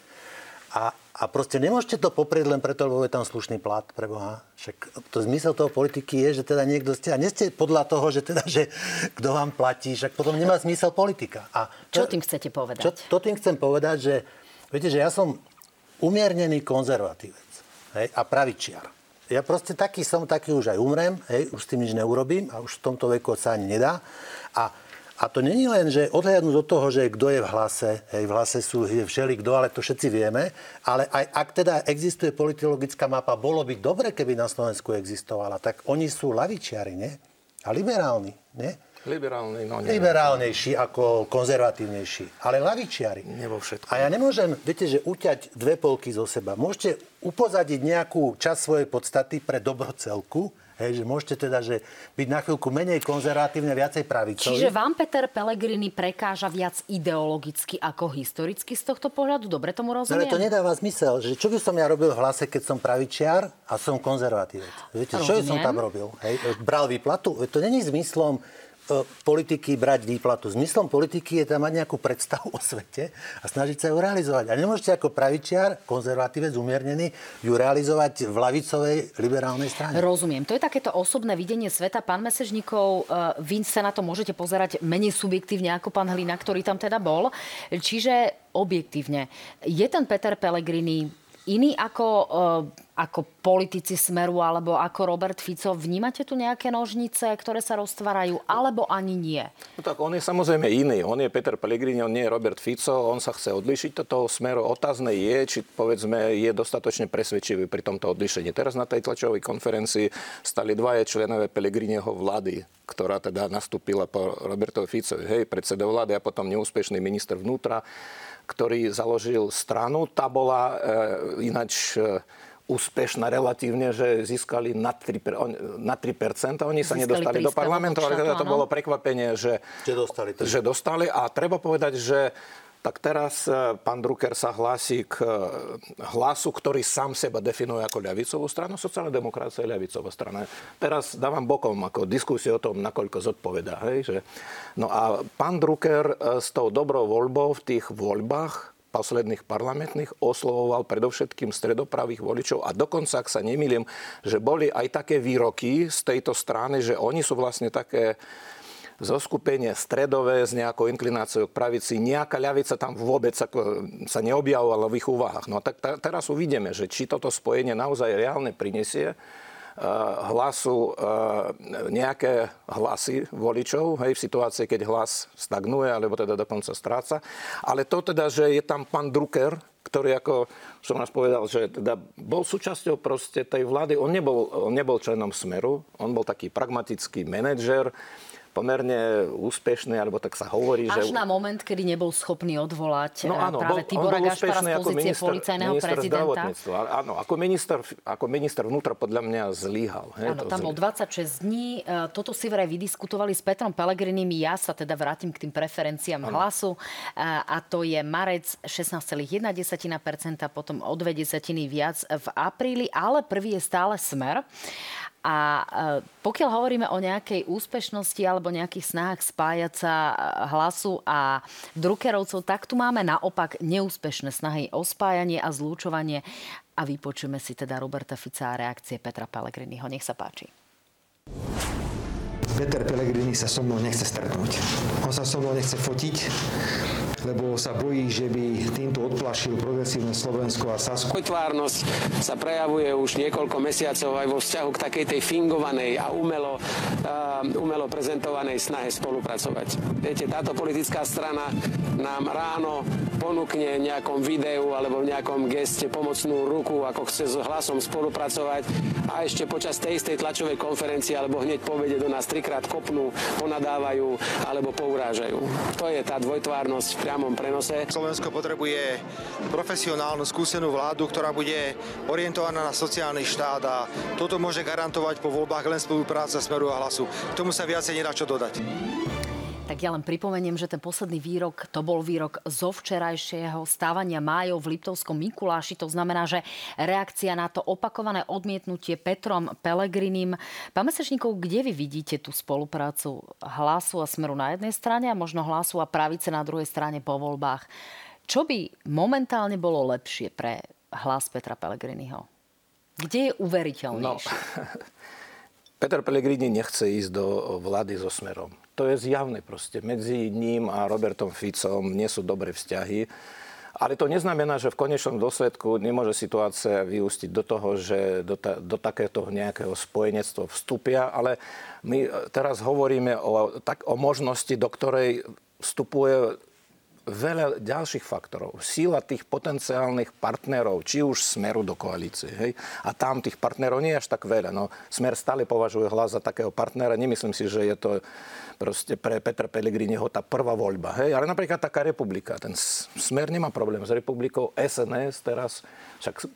A, a proste nemôžete to poprieť len preto, lebo je tam slušný plat pre Boha. Však to zmysel toho politiky je, že teda niekto ste, a nie ste podľa toho, že teda, že kto vám platí, však potom nemá zmysel politika. A to, čo tým chcete povedať? Čo, to tým chcem povedať, že viete, že ja som umiernený konzervatívec hej, a pravičiar. Ja proste taký som, taký už aj umrem, hej, už s tým nič neurobím a už v tomto veku sa ani nedá. A, a to není len, že odhľadnúť od toho, že kto je v hlase, hej, v hlase sú všeli kto, ale to všetci vieme, ale aj ak teda existuje politologická mapa, bolo by dobre, keby na Slovensku existovala, tak oni sú lavičiari, nie? A liberálni, nie? Liberálny, no nie. Liberálnejší ako konzervatívnejší. Ale lavičiari. Nie vo všetkom. A ja nemôžem, viete, že uťať dve polky zo seba. Môžete upozadiť nejakú časť svojej podstaty pre dobro celku, Hej, že môžete teda že byť na chvíľku menej konzervatívne, viacej pravicový. Čiže vám Peter Pellegrini prekáža viac ideologicky ako historicky z tohto pohľadu? Dobre tomu rozumiem? Ale to nedáva zmysel, že čo by som ja robil v hlase, keď som pravičiar a som konzervatívec. Viete, čo som tam robil? Hej, bral výplatu? To není zmyslom politiky brať výplatu. Zmyslom politiky je tam mať nejakú predstavu o svete a snažiť sa ju realizovať. A nemôžete ako pravičiar, konzervatívec, umiernený, ju realizovať v lavicovej liberálnej strane. Rozumiem. To je takéto osobné videnie sveta. Pán Mesežníkov, e, vy sa na to môžete pozerať menej subjektívne ako pán Hlina, ktorý tam teda bol. Čiže objektívne. Je ten Peter Pellegrini iný ako, uh, ako politici Smeru alebo ako Robert Fico? Vnímate tu nejaké nožnice, ktoré sa roztvárajú, alebo ani nie? No tak on je samozrejme iný. On je Peter Pellegrini, on nie je Robert Fico. On sa chce odlišiť od toho Smeru. Otázne je, či povedzme je dostatočne presvedčivý pri tomto odlišení. Teraz na tej tlačovej konferencii stali dvaje členové Pellegriniho vlády, ktorá teda nastúpila po Robertovi Ficovi. Hej, predseda vlády a potom neúspešný minister vnútra ktorý založil stranu. Tá bola e, ináč e, úspešná relatívne, že získali na 3%, na 3% oni sa získali nedostali do parlamentu, ale teda to bolo prekvapenie, že, že, dostali, že dostali. A treba povedať, že tak teraz e, pán Drucker sa hlási k e, hlasu, ktorý sám seba definuje ako ľavicovú stranu. Sociálna demokracia je ľavicová strana. Teraz dávam bokom ako diskusiu o tom, nakoľko zodpovedá. Hej, že... No a pán Drucker e, s tou dobrou voľbou v tých voľbách posledných parlamentných oslovoval predovšetkým stredopravých voličov a dokonca, ak sa nemýlim, že boli aj také výroky z tejto strany, že oni sú vlastne také zoskupenie stredové s nejakou inklináciou k pravici. Nejaká ľavica tam vôbec ako sa neobjavovala v ich úvahách. No tak t- teraz uvidíme, že či toto spojenie naozaj reálne prinesie eh, hlasu eh, nejaké hlasy voličov, hej, v situácii, keď hlas stagnuje, alebo teda dokonca stráca. Ale to teda, že je tam pán Drucker, ktorý, ako som raz povedal, že teda bol súčasťou proste tej vlády. On nebol, on nebol členom Smeru, on bol taký pragmatický manažer, pomerne úspešný, alebo tak sa hovorí, Až že... na moment, kedy nebol schopný odvolať no, áno, práve Tibora Gašpara z pozície minister, policajného minister prezidenta. Áno, ako minister, ako minister vnútra podľa mňa zlíhal. He, áno, tam bol 26 dní. E, toto si vraj vydiskutovali s Petrom Pelegrinim. Ja sa teda vrátim k tým preferenciám áno. hlasu. E, a to je marec 16,1%, potom o dve desatiny viac v apríli, ale prvý je stále smer. A e, pokiaľ hovoríme o nejakej úspešnosti alebo nejakých snahách spájať sa e, hlasu a drukerovcov, tak tu máme naopak neúspešné snahy o spájanie a zlúčovanie a vypočujeme si teda Roberta Fica a reakcie Petra Pellegriniho. Nech sa páči. Peter Pellegrini sa so mnou nechce stretnúť. On sa so mnou nechce fotiť, lebo sa bojí, že by týmto odplašil progresívne Slovensko a Sasku. Tvárnosť sa prejavuje už niekoľko mesiacov aj vo vzťahu k takej tej fingovanej a umelo, uh, umelo prezentovanej snahe spolupracovať. Viete, táto politická strana nám ráno ponúkne v nejakom videu alebo v nejakom geste pomocnú ruku, ako chce s hlasom spolupracovať a ešte počas tej istej tlačovej konferencie alebo hneď povede do nás trikrát kopnú, ponadávajú alebo pourážajú. To je tá dvojtvárnosť priamom prenose. Slovensko potrebuje profesionálnu, skúsenú vládu, ktorá bude orientovaná na sociálny štát a toto môže garantovať po voľbách len spolupráca Smeru a Hlasu. K tomu sa viacej nedá čo dodať. Tak ja len pripomeniem, že ten posledný výrok, to bol výrok zo včerajšieho stávania májov v Liptovskom Mikuláši. To znamená, že reakcia na to opakované odmietnutie Petrom Pelegrinim. Pán Mesečníkov, kde vy vidíte tú spoluprácu hlasu a smeru na jednej strane a možno hlasu a pravice na druhej strane po voľbách? Čo by momentálne bolo lepšie pre hlas Petra Pellegriniho? Kde je uveriteľnejšie? No, Peter Pellegrini nechce ísť do vlády so smerom to je zjavné proste. Medzi ním a Robertom Ficom nie sú dobré vzťahy. Ale to neznamená, že v konečnom dôsledku nemôže situácia vyústiť do toho, že do, ta, do takéto nejakého spojenectva vstúpia. Ale my teraz hovoríme o, tak, o možnosti, do ktorej vstupuje veľa ďalších faktorov. Síla tých potenciálnych partnerov, či už smeru do koalície. Hej? A tam tých partnerov nie je až tak veľa. No, smer stále považuje hlas za takého partnera. Nemyslím si, že je to proste pre Petra Pellegriniho tá prvá voľba. Hej? Ale napríklad taká republika. Ten smer nemá problém s republikou. SNS teraz, však e,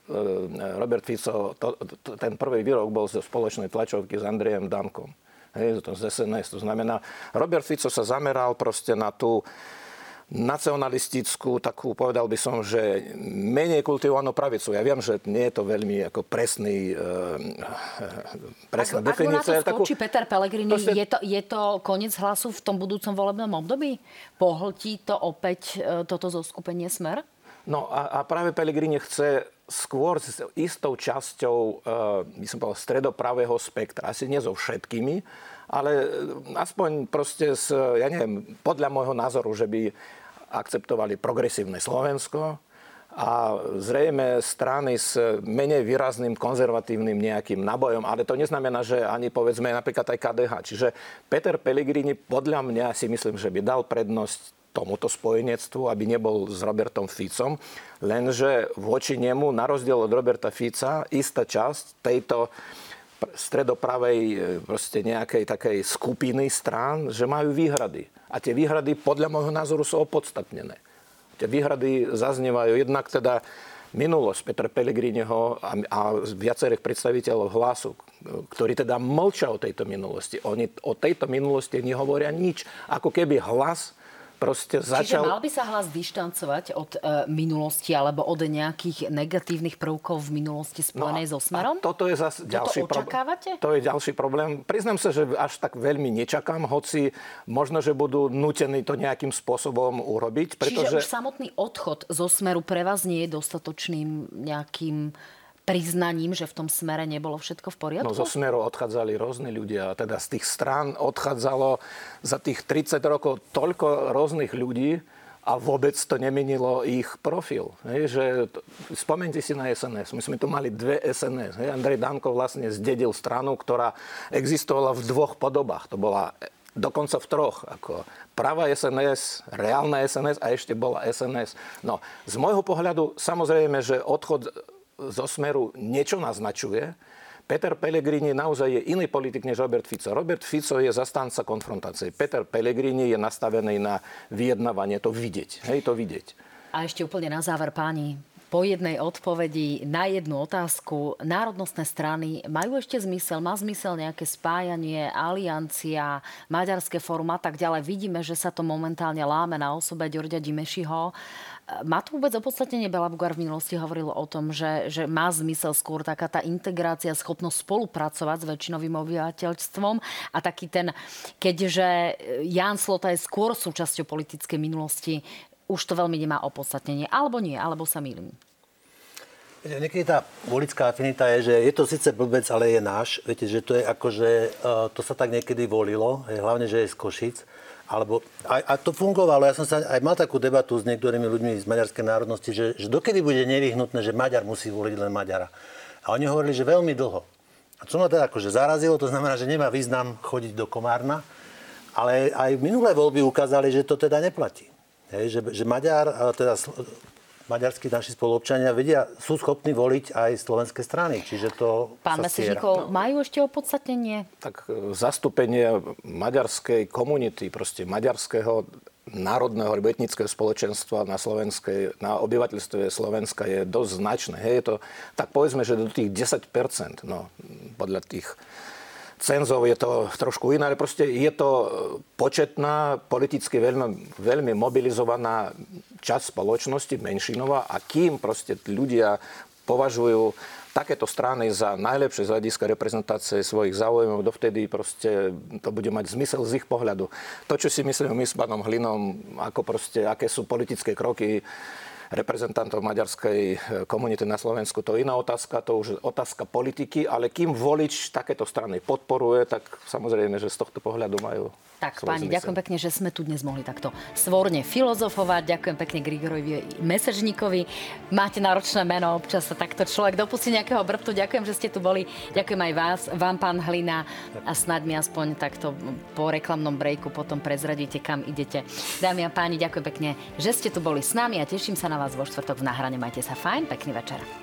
Robert Fico, to, to, ten prvý výrok bol zo spoločnej tlačovky s Andrejom Dankom. Hej, to z SNS. To znamená, Robert Fico sa zameral proste na tú nacionalistickú, takú povedal by som, že menej kultivovanú pravicu. Ja viem, že nie je to veľmi ako presný, e, presná ak, definícia. Ak takú... Peter Pellegrini, proste... je, to, je to koniec hlasu v tom budúcom volebnom období? Pohltí to opäť e, toto zoskupenie Smer? No a, a práve Pellegrini chce skôr s istou časťou, e, by som povedal, stredopravého spektra. Asi nie so všetkými, ale aspoň proste, s, ja neviem, podľa môjho názoru, že by akceptovali progresívne Slovensko a zrejme strany s menej výrazným konzervatívnym nejakým nabojom, ale to neznamená, že ani povedzme napríklad aj KDH. Čiže Peter Pellegrini podľa mňa si myslím, že by dal prednosť tomuto spojenectvu, aby nebol s Robertom Ficom, lenže voči nemu, na rozdiel od Roberta Fica, istá časť tejto stredopravej proste nejakej takej skupiny strán, že majú výhrady. A tie výhrady podľa môjho názoru sú opodstatnené. Tie výhrady zaznievajú jednak teda minulosť Petra Pellegriniho a, a viacerých predstaviteľov hlasu, ktorí teda mlčia o tejto minulosti. Oni o tejto minulosti nehovoria nič. Ako keby hlas proste začal... Čiže mal by sa hlas dištancovať od e, minulosti alebo od nejakých negatívnych prvkov v minulosti spojenej no so Smerom? toto je zase ďalší problém. To je ďalší problém. Priznám sa, že až tak veľmi nečakám, hoci možno, že budú nutení to nejakým spôsobom urobiť. Pretože... Čiže už samotný odchod zo Smeru pre vás nie je dostatočným nejakým priznaním, že v tom smere nebolo všetko v poriadku? No zo smeru odchádzali rôzni ľudia. Teda z tých strán odchádzalo za tých 30 rokov toľko rôznych ľudí, a vôbec to nemenilo ich profil. Hej, že, spomente si na SNS. My sme tu mali dve SNS. Hej. Andrej Danko vlastne zdedil stranu, ktorá existovala v dvoch podobách. To bola dokonca v troch. Ako pravá SNS, reálna SNS a ešte bola SNS. No, z môjho pohľadu samozrejme, že odchod zo smeru niečo naznačuje. Peter Pellegrini naozaj je iný politik než Robert Fico. Robert Fico je zastanca konfrontácie. Peter Pellegrini je nastavený na vyjednávanie. To vidieť. Hej, to vidieť. A ešte úplne na záver, páni, po jednej odpovedi na jednu otázku. Národnostné strany majú ešte zmysel? Má zmysel nejaké spájanie, aliancia, Maďarské fórum a tak ďalej? Vidíme, že sa to momentálne láme na osobe Ďorďa Dimešiho. Má to vôbec opodstatnenie? Bela Bugár v minulosti hovoril o tom, že, že má zmysel skôr taká tá integrácia, schopnosť spolupracovať s väčšinovým obyvateľstvom a taký ten, keďže Jan Slota je skôr súčasťou politickej minulosti, už to veľmi nemá opodstatnenie. Alebo nie, alebo sa milím. Niekedy tá volická afinita je, že je to síce blbec, ale je náš. Viete, že to je ako, že uh, to sa tak niekedy volilo, hlavne, že je z Košic. Alebo, a, a to fungovalo. Ja som sa aj mal takú debatu s niektorými ľuďmi z maďarskej národnosti, že, že dokedy bude nevyhnutné, že Maďar musí voliť len Maďara. A oni hovorili, že veľmi dlho. A čo ma teda akože zarazilo, to znamená, že nemá význam chodiť do Komárna, ale aj minulé voľby ukázali, že to teda neplatí. Hej, že, že Maďar, teda maďarskí naši spoluobčania vedia, sú schopní voliť aj slovenské strany. Čiže to Pán Mesežníkov, no. majú ešte opodstatnenie? Tak e, zastúpenie maďarskej komunity, proste maďarského národného alebo etnického spoločenstva na, slovenskej, na obyvateľstve Slovenska je dosť značné. Hej, je to, tak povedzme, že do tých 10%, no, podľa tých cenzov je to trošku iné, ale proste je to početná, politicky veľmi, veľmi mobilizovaná časť spoločnosti, menšinová a kým proste ľudia považujú takéto strany za najlepšie z hľadiska reprezentácie svojich záujmov, dovtedy proste to bude mať zmysel z ich pohľadu. To, čo si myslíme my s pánom Hlinom, ako proste, aké sú politické kroky reprezentantov maďarskej eh, komunity na Slovensku. To je iná otázka, to už je otázka politiky, ale kým volič takéto strany podporuje, tak samozrejme, že z tohto pohľadu majú tak, páni, zmysel. ďakujem pekne, že sme tu dnes mohli takto svorne filozofovať. Ďakujem pekne Grigorovi Mesežníkovi. Máte náročné meno, občas sa takto človek dopustí nejakého brbtu. Ďakujem, že ste tu boli. Ďakujem aj vás, vám, pán Hlina. A snad mi aspoň takto po reklamnom breaku potom prezradíte, kam idete. Dámy a páni, ďakujem pekne, že ste tu boli s nami a teším sa na vás vo štvrtok v náhrane. Majte sa fajn, pekný večer.